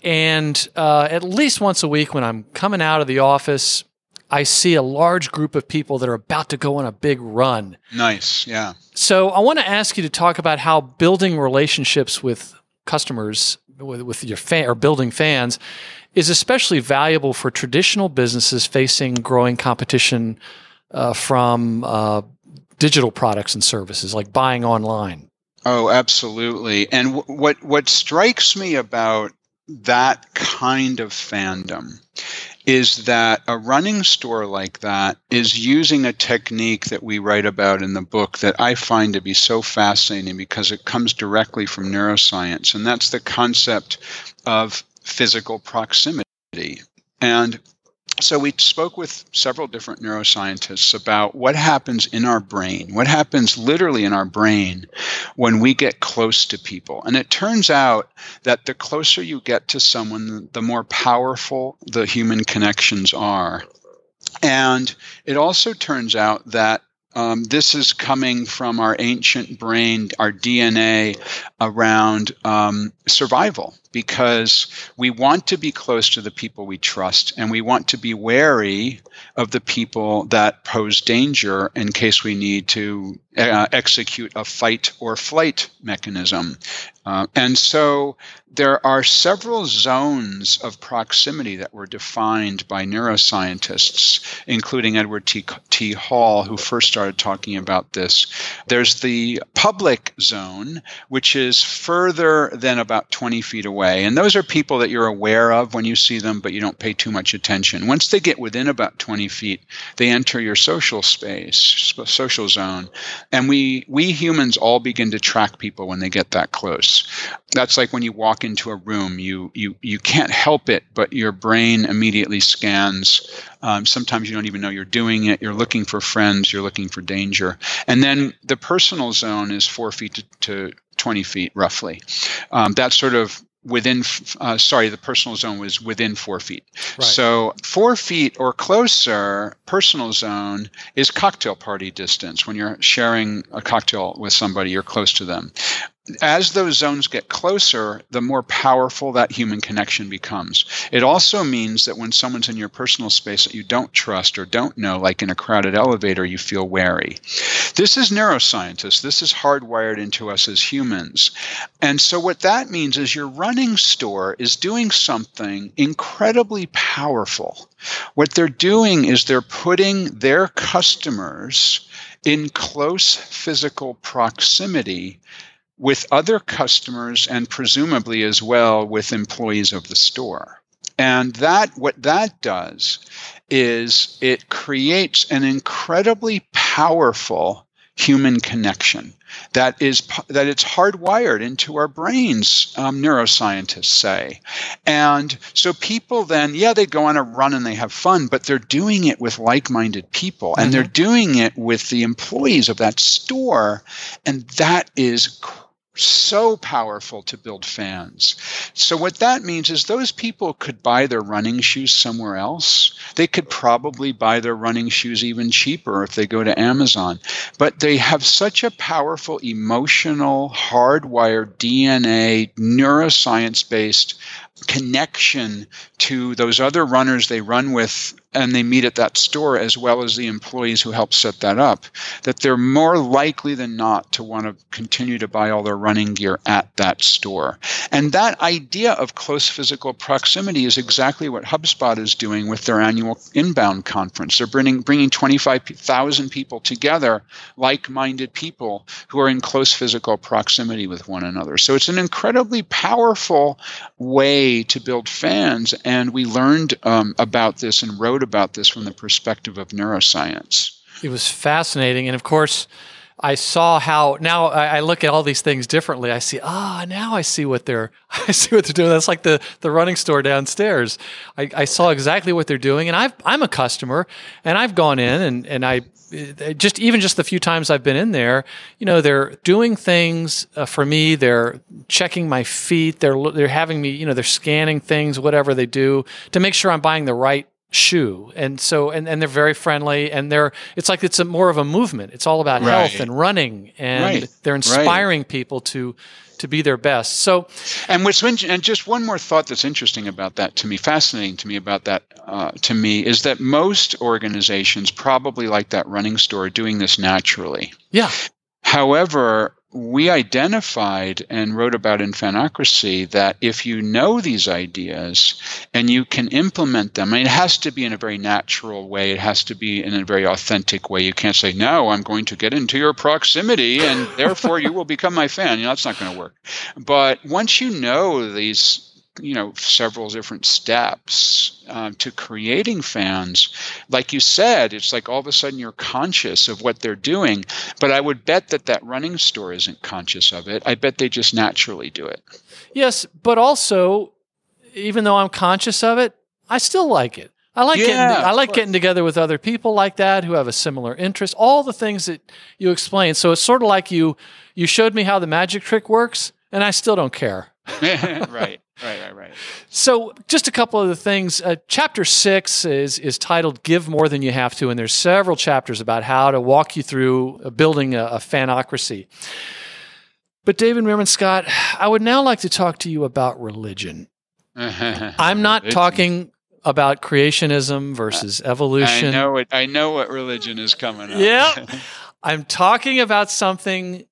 And uh, at least once a week, when I'm coming out of the office, I see a large group of people that are about to go on a big run. Nice, yeah. So I want to ask you to talk about how building relationships with customers, with, with your fan or building fans, is especially valuable for traditional businesses facing growing competition uh, from uh, digital products and services like buying online. Oh, absolutely. And w- what what strikes me about that kind of fandom is that a running store like that is using a technique that we write about in the book that I find to be so fascinating because it comes directly from neuroscience, and that's the concept of physical proximity. And so we spoke with several different neuroscientists about what happens in our brain, what happens literally in our brain when we get close to people. And it turns out that the closer you get to someone, the more powerful the human connections are. And it also turns out that um, this is coming from our ancient brain, our DNA around um, survival because we want to be close to the people we trust and we want to be wary of the people that pose danger in case we need to uh, execute a fight or flight mechanism. Uh, and so there are several zones of proximity that were defined by neuroscientists, including Edward T. T. Hall, who first started talking about this. There's the public zone, which is further than about 20 feet away. And those are people that you're aware of when you see them, but you don't pay too much attention. Once they get within about 20 feet, they enter your social space, social zone. And we, we humans all begin to track people when they get that close. That's like when you walk into a room, you, you, you can't help it, but your brain immediately scans. Um, sometimes you don't even know you're doing it. You're looking for friends, you're looking for danger. And then the personal zone is four feet to, to 20 feet roughly. Um, that's sort of within uh, sorry the personal zone was within four feet. Right. so four feet or closer personal zone is cocktail party distance. When you're sharing a cocktail with somebody you're close to them as those zones get closer, the more powerful that human connection becomes. It also means that when someone's in your personal space that you don't trust or don't know, like in a crowded elevator, you feel wary. This is neuroscientists. This is hardwired into us as humans. And so, what that means is your running store is doing something incredibly powerful. What they're doing is they're putting their customers in close physical proximity with other customers and presumably as well with employees of the store. And that what that does is it creates an incredibly powerful human connection that is that it's hardwired into our brains um, neuroscientists say and so people then yeah they go on a run and they have fun but they're doing it with like-minded people and mm-hmm. they're doing it with the employees of that store and that is so powerful to build fans. So, what that means is those people could buy their running shoes somewhere else. They could probably buy their running shoes even cheaper if they go to Amazon. But they have such a powerful emotional, hardwired DNA, neuroscience based connection to those other runners they run with and they meet at that store as well as the employees who help set that up that they're more likely than not to want to continue to buy all their running gear at that store. And that idea of close physical proximity is exactly what hubspot is doing with their annual inbound conference. They're bringing bringing 25,000 people together like-minded people who are in close physical proximity with one another. So it's an incredibly powerful way to build fans and we learned um, about this and wrote about this from the perspective of neuroscience. It was fascinating. And of course, I saw how now I, look at all these things differently. I see, ah, now I see what they're, I see what they're doing. That's like the, the running store downstairs. I, I saw exactly what they're doing. And I've, I'm a customer and I've gone in and, and I, just even just the few times I've been in there, you know, they're doing things uh, for me. They're checking my feet. They're, they're having me, you know, they're scanning things, whatever they do to make sure I'm buying the right shoe and so and, and they're very friendly and they're it's like it's a more of a movement it's all about right. health and running and right. they're inspiring right. people to to be their best so and what's and just one more thought that's interesting about that to me fascinating to me about that uh, to me is that most organizations probably like that running store doing this naturally yeah however we identified and wrote about in Fanocracy that if you know these ideas and you can implement them, I mean, it has to be in a very natural way. It has to be in a very authentic way. You can't say, no, I'm going to get into your proximity and therefore you will become my fan. You know, that's not going to work. But once you know these you know several different steps um, to creating fans like you said it's like all of a sudden you're conscious of what they're doing but i would bet that that running store isn't conscious of it i bet they just naturally do it yes but also even though i'm conscious of it i still like it I like yeah, getting I like getting together with other people like that who have a similar interest. All the things that you explain. So it's sort of like you you showed me how the magic trick works, and I still don't care. right. Right, right, right. So, just a couple of the things. Uh, chapter six is is titled "Give More Than You Have to," and there's several chapters about how to walk you through uh, building a, a fanocracy. But David Meerman Scott, I would now like to talk to you about religion. I'm not talking about creationism versus evolution. I know it. I know what religion is coming up. Yeah. I'm talking about something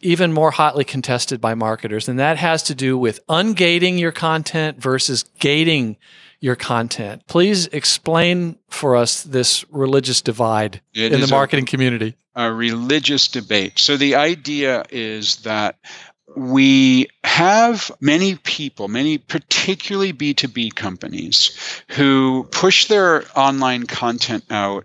even more hotly contested by marketers, and that has to do with ungating your content versus gating your content. Please explain for us this religious divide it in the marketing a, community. A religious debate. So the idea is that we have many people, many particularly B2B companies, who push their online content out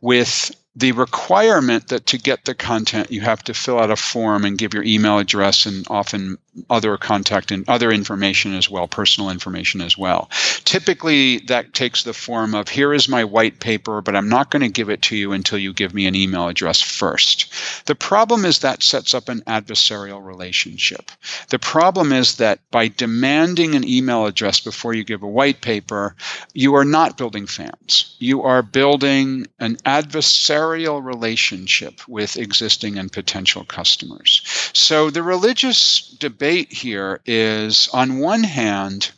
with the requirement that to get the content you have to fill out a form and give your email address and often other contact and other information as well, personal information as well. Typically, that takes the form of here is my white paper, but I'm not going to give it to you until you give me an email address first. The problem is that sets up an adversarial relationship. The problem is that by demanding an email address before you give a white paper, you are not building fans. You are building an adversarial relationship with existing and potential customers. So the religious debate here is on one hand,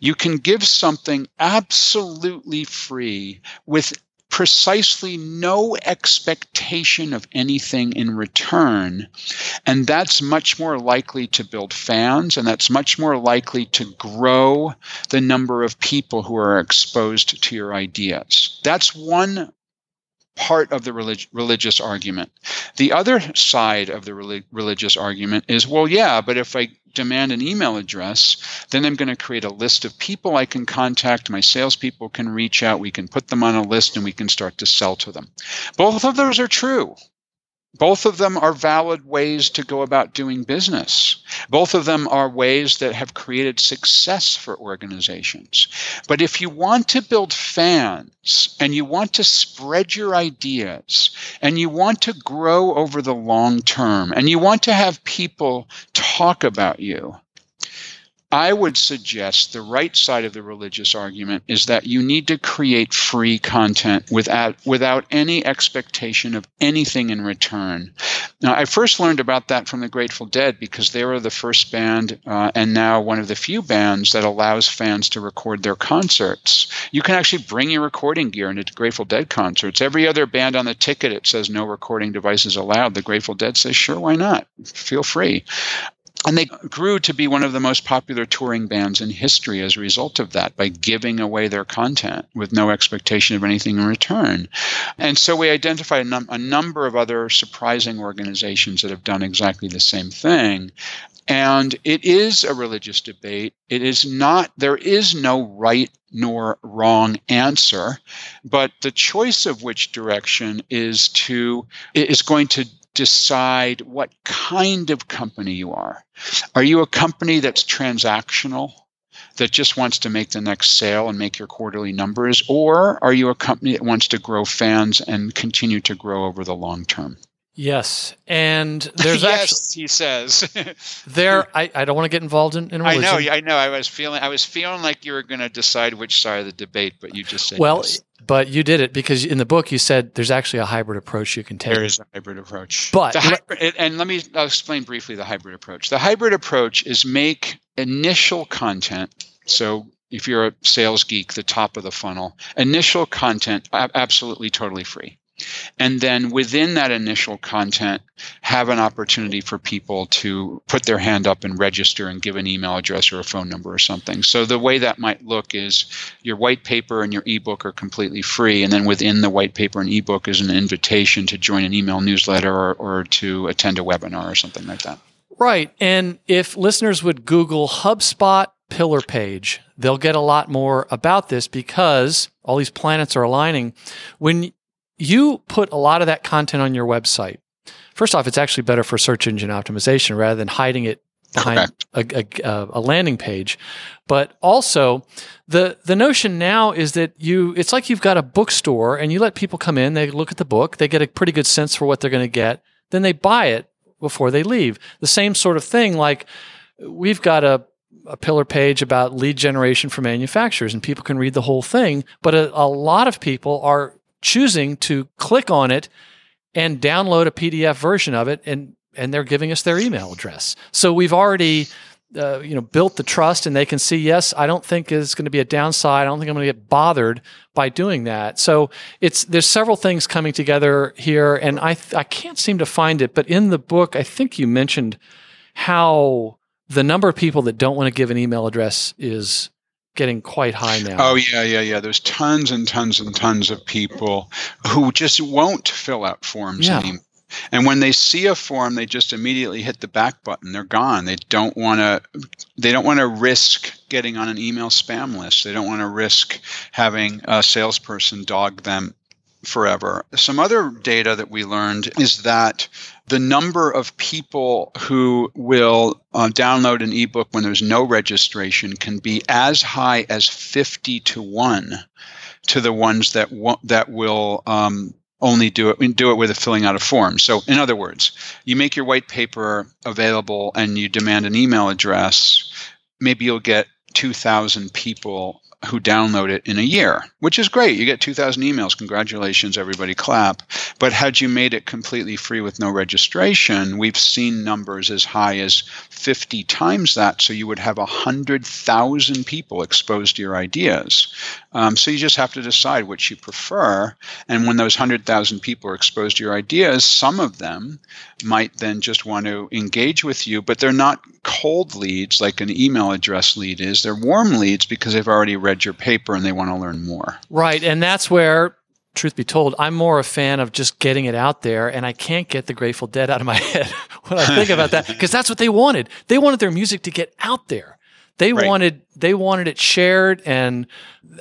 you can give something absolutely free with precisely no expectation of anything in return. And that's much more likely to build fans, and that's much more likely to grow the number of people who are exposed to your ideas. That's one part of the relig- religious argument. The other side of the relig- religious argument is well, yeah, but if I demand an email address, then I'm going to create a list of people I can contact. My salespeople can reach out. We can put them on a list and we can start to sell to them. Both of those are true. Both of them are valid ways to go about doing business. Both of them are ways that have created success for organizations. But if you want to build fans and you want to spread your ideas and you want to grow over the long term and you want to have people talk about you, I would suggest the right side of the religious argument is that you need to create free content without without any expectation of anything in return. Now, I first learned about that from the Grateful Dead because they were the first band uh, and now one of the few bands that allows fans to record their concerts. You can actually bring your recording gear into Grateful Dead concerts. Every other band on the ticket it says no recording devices allowed. The Grateful Dead says sure, why not? Feel free and they grew to be one of the most popular touring bands in history as a result of that by giving away their content with no expectation of anything in return. And so we identified a, num- a number of other surprising organizations that have done exactly the same thing. And it is a religious debate. It is not, there is no right nor wrong answer, but the choice of which direction is to, is going to decide what kind of company you are. Are you a company that's transactional? That just wants to make the next sale and make your quarterly numbers? Or are you a company that wants to grow fans and continue to grow over the long term? Yes, and there's yes, actually he says. there. I, I don't want to get involved in, in religion. I know, I know. I was feeling, I was feeling like you were going to decide which side of the debate, but you just said well. yes. But you did it because in the book you said there's actually a hybrid approach you can take. There is a hybrid approach. But hybrid, and let me I'll explain briefly the hybrid approach. The hybrid approach is make initial content. So if you're a sales geek, the top of the funnel, initial content absolutely totally free. And then within that initial content, have an opportunity for people to put their hand up and register and give an email address or a phone number or something. So the way that might look is your white paper and your ebook are completely free. And then within the white paper and ebook is an invitation to join an email newsletter or, or to attend a webinar or something like that. Right. And if listeners would Google HubSpot pillar page, they'll get a lot more about this because all these planets are aligning. When you put a lot of that content on your website. First off, it's actually better for search engine optimization rather than hiding it behind a, a, a, landing page. But also, the the notion now is that you it's like you've got a bookstore and you let people come in, they look at the book, they get a pretty good sense for what they're going to get, then they buy it before they leave. The same sort of thing. Like we've got a a pillar page about lead generation for manufacturers and people can read the whole thing but a, a lot of people are choosing to click on it and download a PDF version of it, and and they're giving us their email address. So we've already uh, you know built the trust, and they can see yes, I don't think is going to be a downside. I don't think I'm going to get bothered by doing that. So it's there's several things coming together here, and I th- I can't seem to find it, but in the book, I think you mentioned how the number of people that don't want to give an email address is getting quite high now. Oh yeah, yeah, yeah. There's tons and tons and tons of people who just won't fill out forms yeah. anymore. And when they see a form, they just immediately hit the back button. They're gone. They don't want to. They don't want to risk getting on an email spam list. They don't want to risk having a salesperson dog them forever. Some other data that we learned is that the number of people who will uh, download an ebook when there's no registration can be as high as 50 to 1 to the ones that w- that will um, only do it do it with a filling out a form. So in other words, you make your white paper available and you demand an email address, maybe you'll get 2000 people who download it in a year, which is great. You get 2,000 emails. Congratulations, everybody clap. But had you made it completely free with no registration, we've seen numbers as high as 50 times that. So you would have 100,000 people exposed to your ideas. Um, so you just have to decide which you prefer. And when those 100,000 people are exposed to your ideas, some of them might then just want to engage with you, but they're not cold leads like an email address lead is. They're warm leads because they've already read your paper and they want to learn more. Right. And that's where truth be told, I'm more a fan of just getting it out there, and I can't get the Grateful Dead out of my head when I think about that because that's what they wanted. They wanted their music to get out there. They right. wanted they wanted it shared, and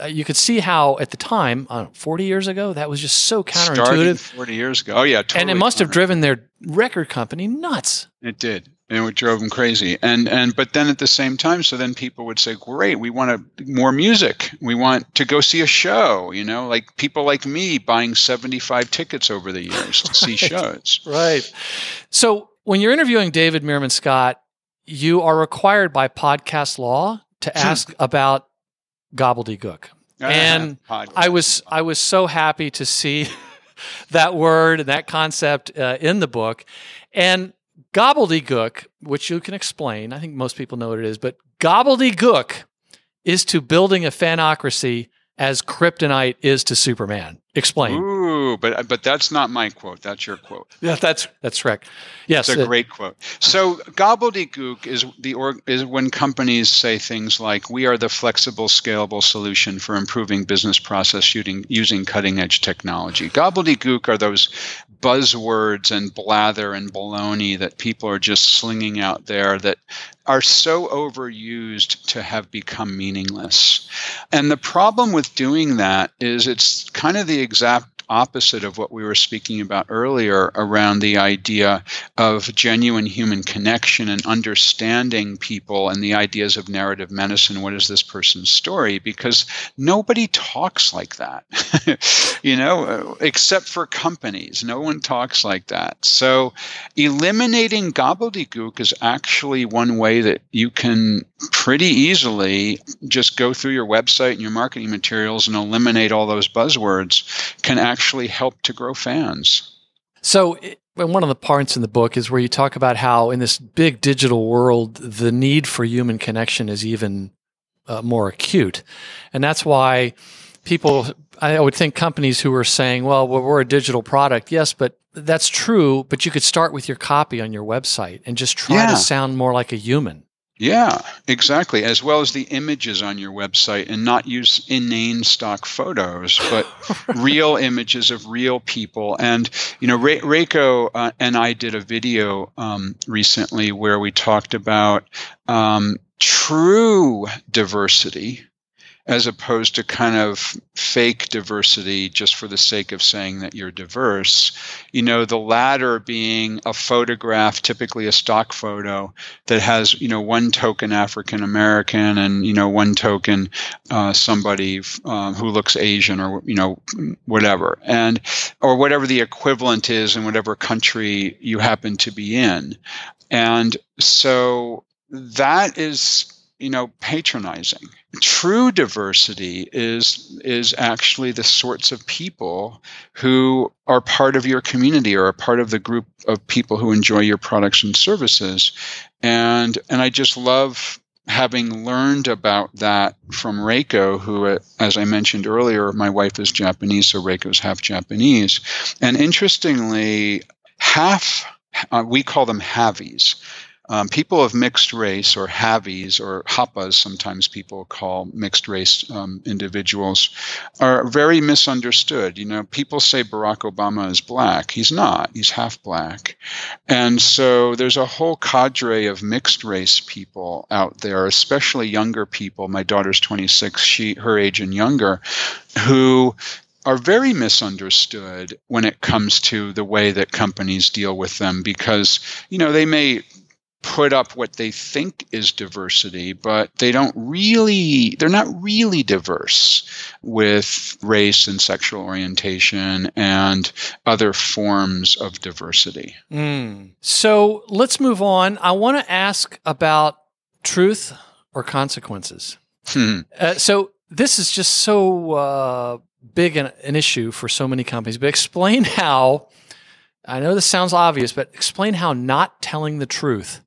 uh, you could see how at the time, know, 40 years ago, that was just so counterintuitive. Starting 40 years ago, oh yeah, totally and it must have driven their record company nuts. It did. And it drove them crazy. And and but then at the same time so then people would say great we want more music. We want to go see a show you know like people like me buying 75 tickets over the years to see shows. Right. So when you're interviewing david meerman scott you are required by podcast law to ask about gobbledygook. And i was i was so happy to see that word and that concept uh, in the book. And Gobbledygook, which you can explain, I think most people know what it is, but gobbledygook is to building a fanocracy as kryptonite is to Superman. Explain. Ooh, but but that's not my quote. That's your quote. Yeah, that's that's correct. Yes, it's a great quote. So gobbledygook is the or, is when companies say things like, "We are the flexible, scalable solution for improving business process using using cutting edge technology." Gobbledygook are those buzzwords and blather and baloney that people are just slinging out there that are so overused to have become meaningless. And the problem with doing that is it's kind of the exact opposite of what we were speaking about earlier around the idea of genuine human connection and understanding people and the ideas of narrative medicine. What is this person's story? Because nobody talks like that, you know, uh, except for companies. No one talks like that. So eliminating gobbledygook is actually one way that you can pretty easily just go through your website and your marketing materials and eliminate all those buzzwords can actually help to grow fans. So, one of the parts in the book is where you talk about how in this big digital world, the need for human connection is even uh, more acute. And that's why people, I would think companies who are saying, well, we're a digital product. Yes, but that's true. But you could start with your copy on your website and just try yeah. to sound more like a human. Yeah, exactly. As well as the images on your website and not use inane stock photos, but real images of real people. And, you know, Re- Reiko uh, and I did a video um, recently where we talked about um, true diversity as opposed to kind of fake diversity just for the sake of saying that you're diverse. You know, the latter being a photograph, typically a stock photo, that has, you know, one token African American and, you know, one token uh, somebody uh, who looks Asian or, you know, whatever. And, or whatever the equivalent is in whatever country you happen to be in. And so that is you know patronizing true diversity is is actually the sorts of people who are part of your community or are part of the group of people who enjoy your products and services and and i just love having learned about that from Reiko, who, as I mentioned earlier, my wife is Japanese, so Reiko's half Japanese. And interestingly, half, uh, we call them havies. Um, people of mixed race, or Havis, or Hapas, sometimes people call mixed race um, individuals, are very misunderstood. You know, people say Barack Obama is black. He's not. He's half black. And so there's a whole cadre of mixed race people out there, especially younger people. My daughter's 26, she her age and younger, who are very misunderstood when it comes to the way that companies deal with them because you know they may put up what they think is diversity, but they don't really, they're not really diverse with race and sexual orientation and other forms of diversity. Mm. So let's move on. I want to ask about truth or consequences. Hmm. Uh, so this is just so uh, big an, an issue for so many companies, but explain how. I know this sounds obvious, but explain how not telling the truth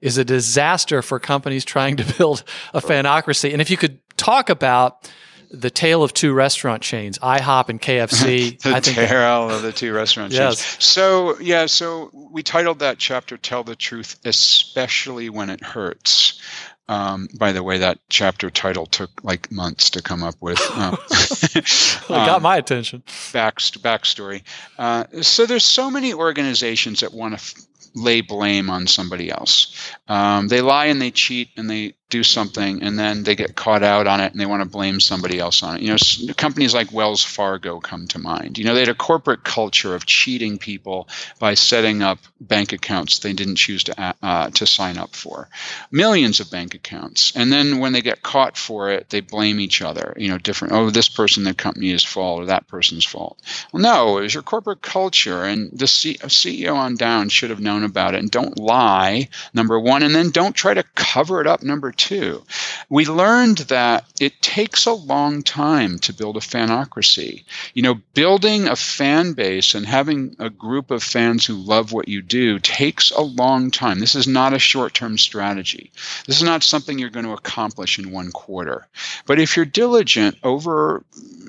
is a disaster for companies trying to build a fanocracy. And if you could talk about the tale of two restaurant chains, IHOP and KFC. the I think tale of the two restaurant chains. So yeah, so we titled that chapter "Tell the Truth, Especially When It Hurts." Um, by the way, that chapter title took like months to come up with. Um, it got my attention. back backstory. Uh, so there's so many organizations that want to f- lay blame on somebody else. Um, they lie and they cheat and they do something and then they get caught out on it and they want to blame somebody else on it. You know, companies like Wells Fargo come to mind. You know, they had a corporate culture of cheating people by setting up bank accounts they didn't choose to uh, to sign up for, millions of bank accounts. And then when they get caught for it, they blame each other. You know, different. Oh, this person, the company is fault, or that person's fault. Well, no, it was your corporate culture, and the C- CEO on down should have known about it. And don't lie, number one, and then don't try to cover it up, number two. We learned that it takes a long time to build a fanocracy. You know, building a fan base and having a group of fans who love what you do takes a long time. This is not a short term strategy. This is not something you're going to accomplish in one quarter. But if you're diligent over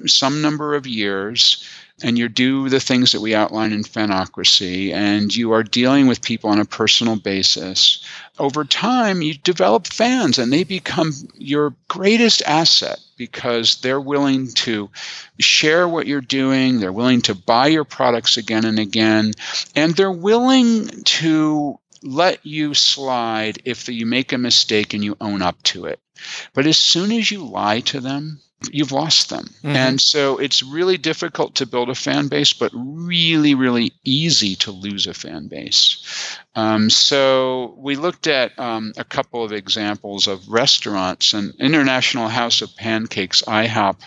some number of years, and you do the things that we outline in Fanocracy, and you are dealing with people on a personal basis, over time you develop fans and they become your greatest asset because they're willing to share what you're doing, they're willing to buy your products again and again, and they're willing to let you slide if you make a mistake and you own up to it. But as soon as you lie to them, you've lost them. Mhm. And so it's really difficult to build a fan base, but really, really easy to lose a fan base. Um, so we looked at um, a couple of examples of restaurants and International House of Pancakes, IHOP,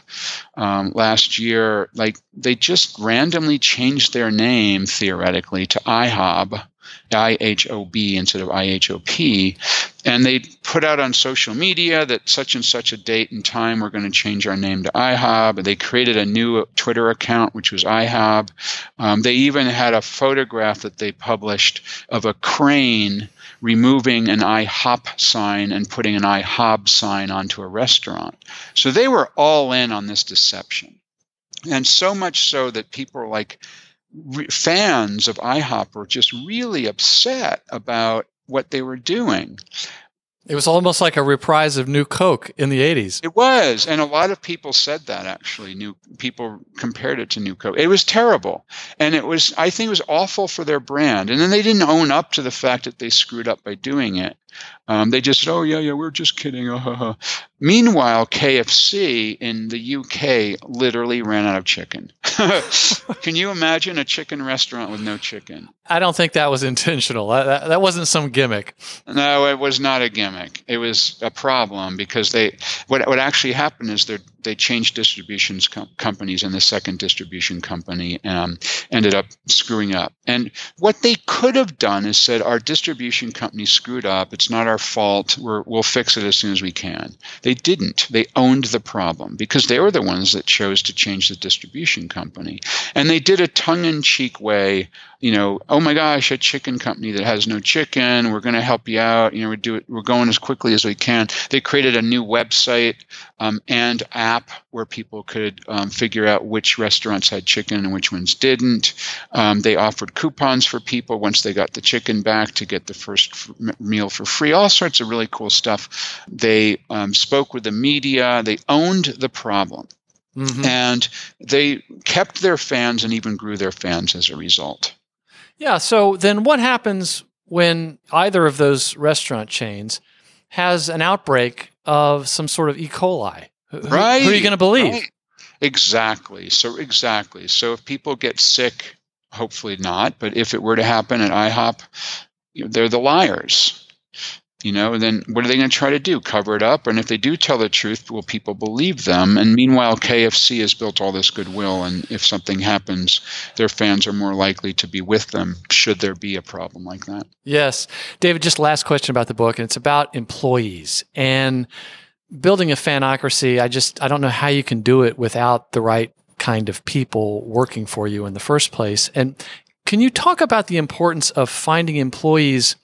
um, last year. Like they just randomly changed their name theoretically to IHOB. IHOB instead of IHOP. And they put out on social media that such and such a date and time we're going to change our name to IHOB. They created a new Twitter account, which was IHOB. Um, they even had a photograph that they published of a crane removing an IHOP sign and putting an IHOB sign onto a restaurant. So they were all in on this deception. And so much so that people like, re- fans of IHOP were just really upset about what they were doing. It was almost like a reprise of New Coke in the 80s. It was, and a lot of people said that actually. New people compared it to New Coke. It was terrible, and it was. I think it was awful for their brand. And then they didn't own up to the fact that they screwed up by doing it. Um, they just said, "Oh yeah, yeah, we're just kidding." Ha. Meanwhile, KFC in the UK literally ran out of chicken. Can you imagine a chicken restaurant with no chicken? I don't think that was intentional. That, that, that wasn't some gimmick. No, it was not a gimmick. It was a problem because they what what actually happened is they they changed distributions com- companies and the second distribution company um, ended up screwing up. And what they could have done is said our distribution company screwed up. It's not our fault. We're, we'll fix it as soon as we can. They didn't. They owned the problem because they were the ones that chose to change the distribution company. And they did a tongue-in-cheek way you know, oh my gosh, a chicken company that has no chicken. We're going to help you out. You know, we do it. We're going as quickly as we can. They created a new website um, and app where people could um, figure out which restaurants had chicken and which ones didn't. Um, they offered coupons for people once they got the chicken back to get the first f- meal for free. All sorts of really cool stuff. They um, spoke with the media. They owned the problem. Mhm. And they kept their fans and even grew their fans as a result. Yeah. So then what happens when either of those restaurant chains has an outbreak of some sort of E. coli? Who, Right. Who are you going to believe? Right. Exactly. So exactly. So if people get sick, hopefully not, but if it were to happen at IHOP, they're the liars. You know, then what are they going to try to do? Cover it up? And if they do tell the truth, will people believe them? And meanwhile, KFC has built all this goodwill, and if something happens, their fans are more likely to be with them should there be a problem like that. Yes. David, just last question about the book, and it's about employees. And building a fanocracy, I just I don't know how you can do it without the right kind of people working for you in the first place. And can you talk about the importance of finding employees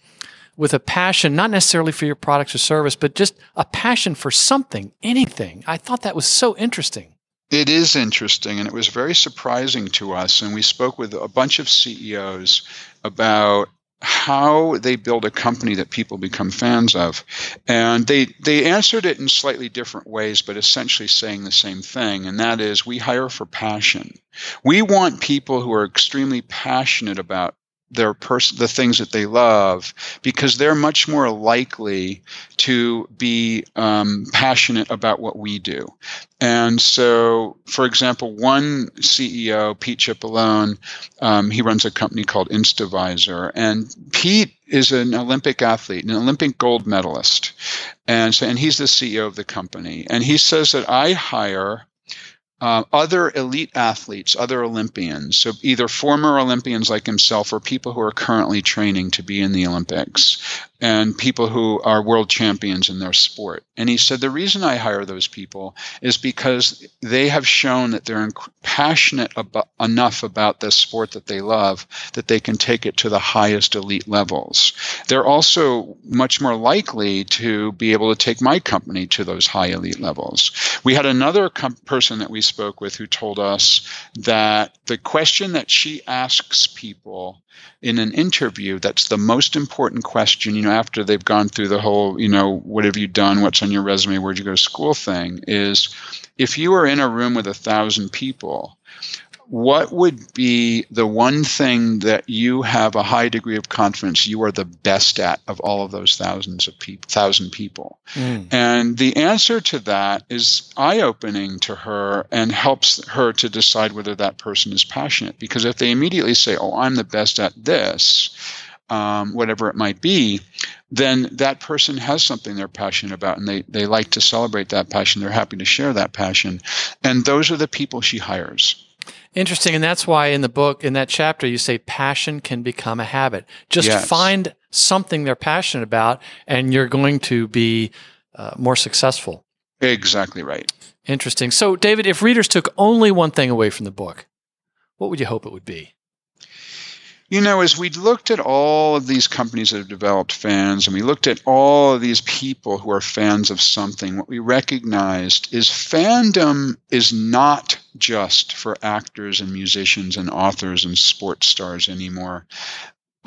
with a passion, not necessarily for your products or service, but just a passion for something, anything? I thought that was so interesting. It is interesting, and it was very surprising to us. And we spoke with a bunch of CEOs about how they build a company that people become fans of and they they answered it in slightly different ways but essentially saying the same thing and that is we hire for passion we want people who are extremely passionate about their person the things that they love because they're much more likely to be um, passionate about what we do. And so for example one ceo pete cipollone um, he runs a company called instavisor and pete is an olympic athlete an olympic gold medalist. And so and he's the ceo of the company. And he says that i hire uh, other elite athletes, other Olympians, so either former Olympians like himself or people who are currently training to be in the Olympics, and people who are world champions in their sport. And he said the reason I hire those people is because they have shown that they're passionate enough about the sport that they love that they can take it to the highest elite levels. They're also much more likely to be able to take my company to those high elite levels. We had another com- person that we spoke with who told us that the question that she asks people in an interview that's the most important question you know after they've gone through the whole you know what have you done what's on your resume where'd you go to school thing is if you are in a room with a thousand people what would be the one thing that you have a high degree of confidence you are the best at of all of those thousands of people thousand people mm. and the answer to that is eye-opening to her and helps her to decide whether that person is passionate because if they immediately say oh i'm the best at this um, whatever it might be, then that person has something they're passionate about and they, they like to celebrate that passion. They're happy to share that passion. And those are the people she hires. Interesting. And that's why in the book, in that chapter, you say passion can become a habit. Just yes. find something they're passionate about, and you're going to be uh, more successful. Exactly right. Interesting. So, David, if readers took only one thing away from the book, what would you hope it would be? You know, as we looked at all of these companies that have developed fans and we looked at all of these people who are fans of something, what we recognized is fandom is not just for actors and musicians and authors and sports stars anymore.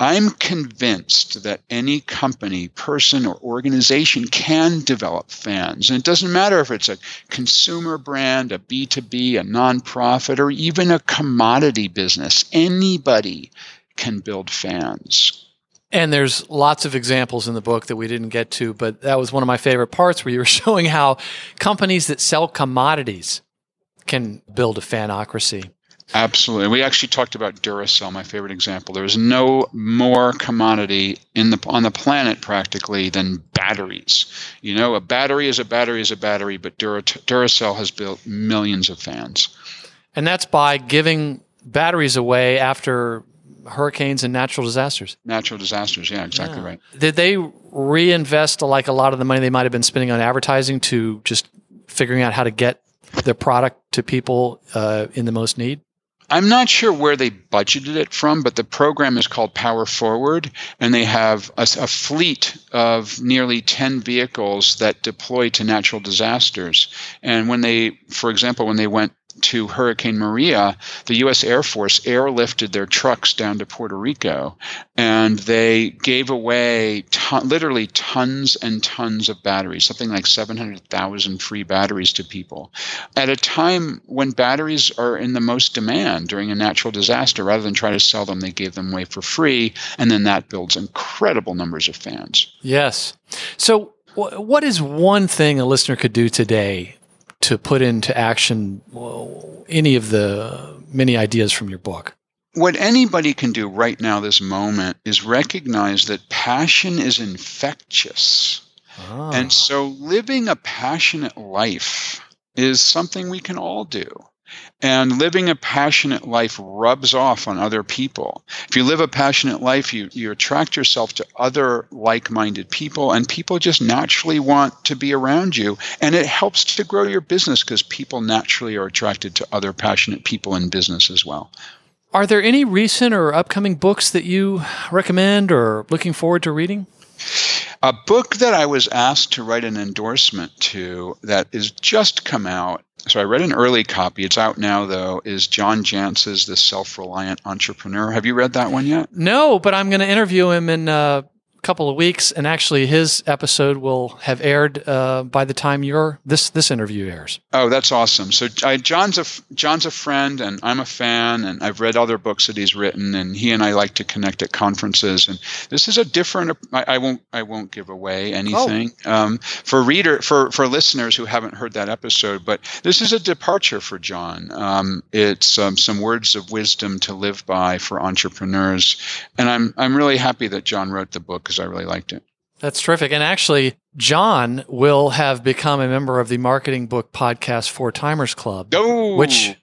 I'm convinced that any company, person, or organization can develop fans. And it doesn't matter if it's a consumer brand, a B2B, a nonprofit, or even a commodity business. Anybody can build fans. And there's lots of examples in the book that we didn't get to, but that was one of my favorite parts where you were showing how companies that sell commodities can build a fanocracy. Absolutely. We actually talked about Duracell, my favorite example. There is no more commodity in the on the planet practically than batteries. You know, a battery is a battery is a battery, but Dura, Duracell has built millions of fans. And that's by giving batteries away after hurricanes and natural disasters. Natural disasters, yeah, exactly yeah. right. Did they reinvest like a lot of the money they might have been spending on advertising to just figuring out how to get their product to people uh, in the most need? I'm not sure where they budgeted it from, but the program is called Power Forward, and they have a, a, fleet of nearly 10 vehicles that deploy to natural disasters. And when they, for example, when they went to Hurricane Maria, the U.S. Air Force airlifted their trucks down to Puerto Rico, and they gave away ton- literally tons and tons of batteries, something like 700,000 free batteries to people, at a time when batteries are in the most demand during a natural disaster. Rather than try to sell them, they gave them away for free, and then that builds incredible numbers of fans. Yes. So, what is one thing a listener could do today to put into action any of the many ideas from your book? What anybody can do right now, this moment, is recognize that passion is infectious. Ah. And so living a passionate life is something we can all do. And living a passionate life rubs off on other people. If you live a passionate life, you, you attract yourself to other like minded people, and people just naturally want to be around you. And it helps to grow your business because people naturally are attracted to other passionate people in business as well. Are there any recent or upcoming books that you recommend or looking forward to reading? A book that I was asked to write an endorsement to that has just come out. So I read an early copy. It's out now, though. Is John Jantsch's "The Self-Reliant Entrepreneur"? Have you read that one yet? No, but I'm going to interview him in uh, couple of weeks, and actually his episode will have aired uh, by the time your this this interview airs. Oh, that's awesome! So I, John's a John's a friend, and I'm a fan, and I've read other books that he's written, and he and I like to connect at conferences. And this is a different. I, I won't I won't give away anything oh. um, for reader for for listeners who haven't heard that episode, but this is a departure for John. Um, it's um, some words of wisdom to live by for entrepreneurs, and I'm I'm really happy that John wrote the book because I really liked it. That's terrific. And actually, John will have become a member of the Marketing Book Podcast Four Timers Club, oh. which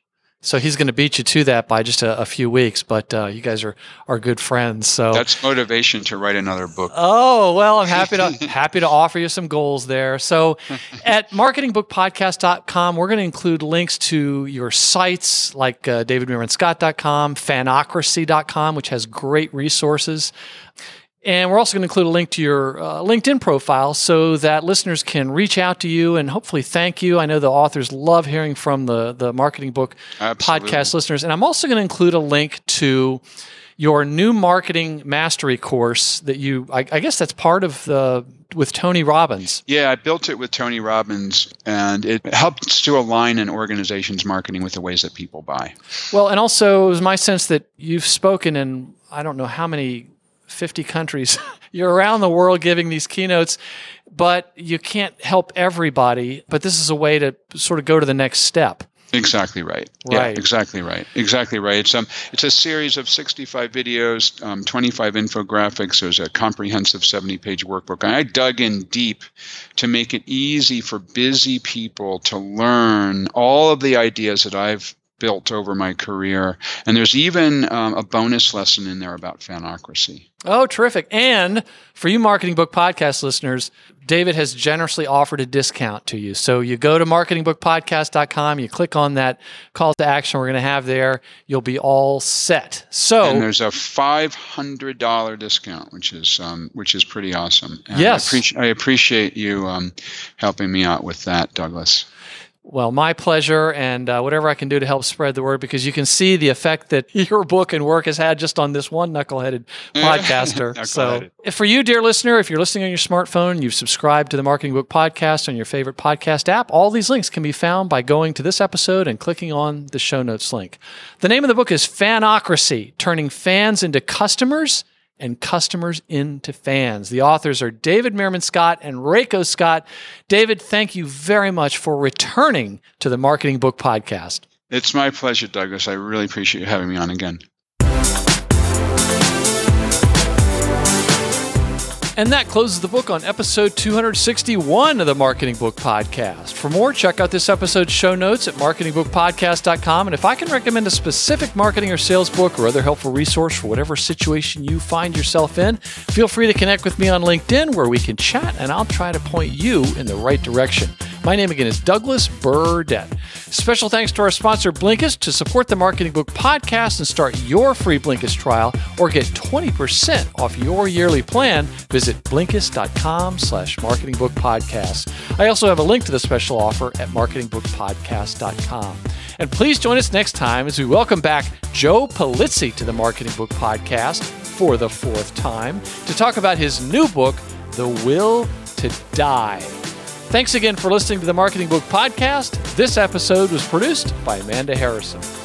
so he's going to beat you to that by just a, a few weeks, but uh, you guys are are good friends. So that's motivation to write another book. Oh well, I'm happy to happy to offer you some goals there. So at marketingbookpodcast.com, we're going to include links to your sites like uh, davidmeermanscott.com, fanocracy.com, which has great resources. And we're also going to include a link to your uh, LinkedIn profile so that listeners can reach out to you and hopefully thank you. I know the authors love hearing from the, the marketing book Absolutely. podcast listeners. And I'm also going to include a link to your new marketing mastery course that you, I, I guess that's part of the with Tony Robbins. Yeah, I built it with Tony Robbins, and it helps to align an organization's marketing with the ways that people buy. Well, and also it was my sense that you've spoken in I don't know how many 50 countries. You're around the world giving these keynotes, but you can't help everybody. But this is a way to sort of go to the next step. Exactly right. right. Yeah, exactly right. Exactly right. It's um, it's a series of 65 videos, um, 25 infographics. There's a comprehensive 70-page workbook. and I dug in deep to make it easy for busy people to learn all of the ideas that I've built over my career. And there's even um, a bonus lesson in there about fanocracy. Oh, terrific. And for you marketing book podcast listeners, David has generously offered a discount to you. So you go to marketingbookpodcast.com, you click on that call to action we're going to have there, you'll be all set. So And there's a $500 discount, which is um, which is pretty awesome. And yes. I, appreci- I appreciate you um, helping me out with that, Douglas. Well, my pleasure, and uh, whatever I can do to help spread the word, because you can see the effect that your book and work has had just on this one knuckleheaded podcaster. so, for you, dear listener, if you're listening on your smartphone, you've subscribed to the Marketing Book Podcast on your favorite podcast app, all these links can be found by going to this episode and clicking on the show notes link. The name of the book is Fanocracy Turning Fans into Customers and customers into fans. The authors are David Meerman Scott and Reiko Scott. David, thank you very much for returning to the Marketing Book Podcast. It's my pleasure, Douglas. I really appreciate you having me on again. And that closes the book on episode 261 of the Marketing Book Podcast. For more, check out this episode's show notes at marketingbookpodcast.com. And if I can recommend a specific marketing or sales book or other helpful resource for whatever situation you find yourself in, feel free to connect with me on LinkedIn where we can chat and I'll try to point you in the right direction. My name again is Douglas Burdett. Special thanks to our sponsor, Blinkist, to support the Marketing Book Podcast and start your free Blinkist trial or get 20% off your yearly plan. Visit Blinkist.com slash Marketing Book Podcast. I also have a link to the special offer at marketingbookpodcast.com. And please join us next time as we welcome back Joe Pulizzi to the Marketing Book Podcast for the fourth time to talk about his new book, The Will to Die. Thanks again for listening to the Marketing Book Podcast. This episode was produced by Amanda Harrison.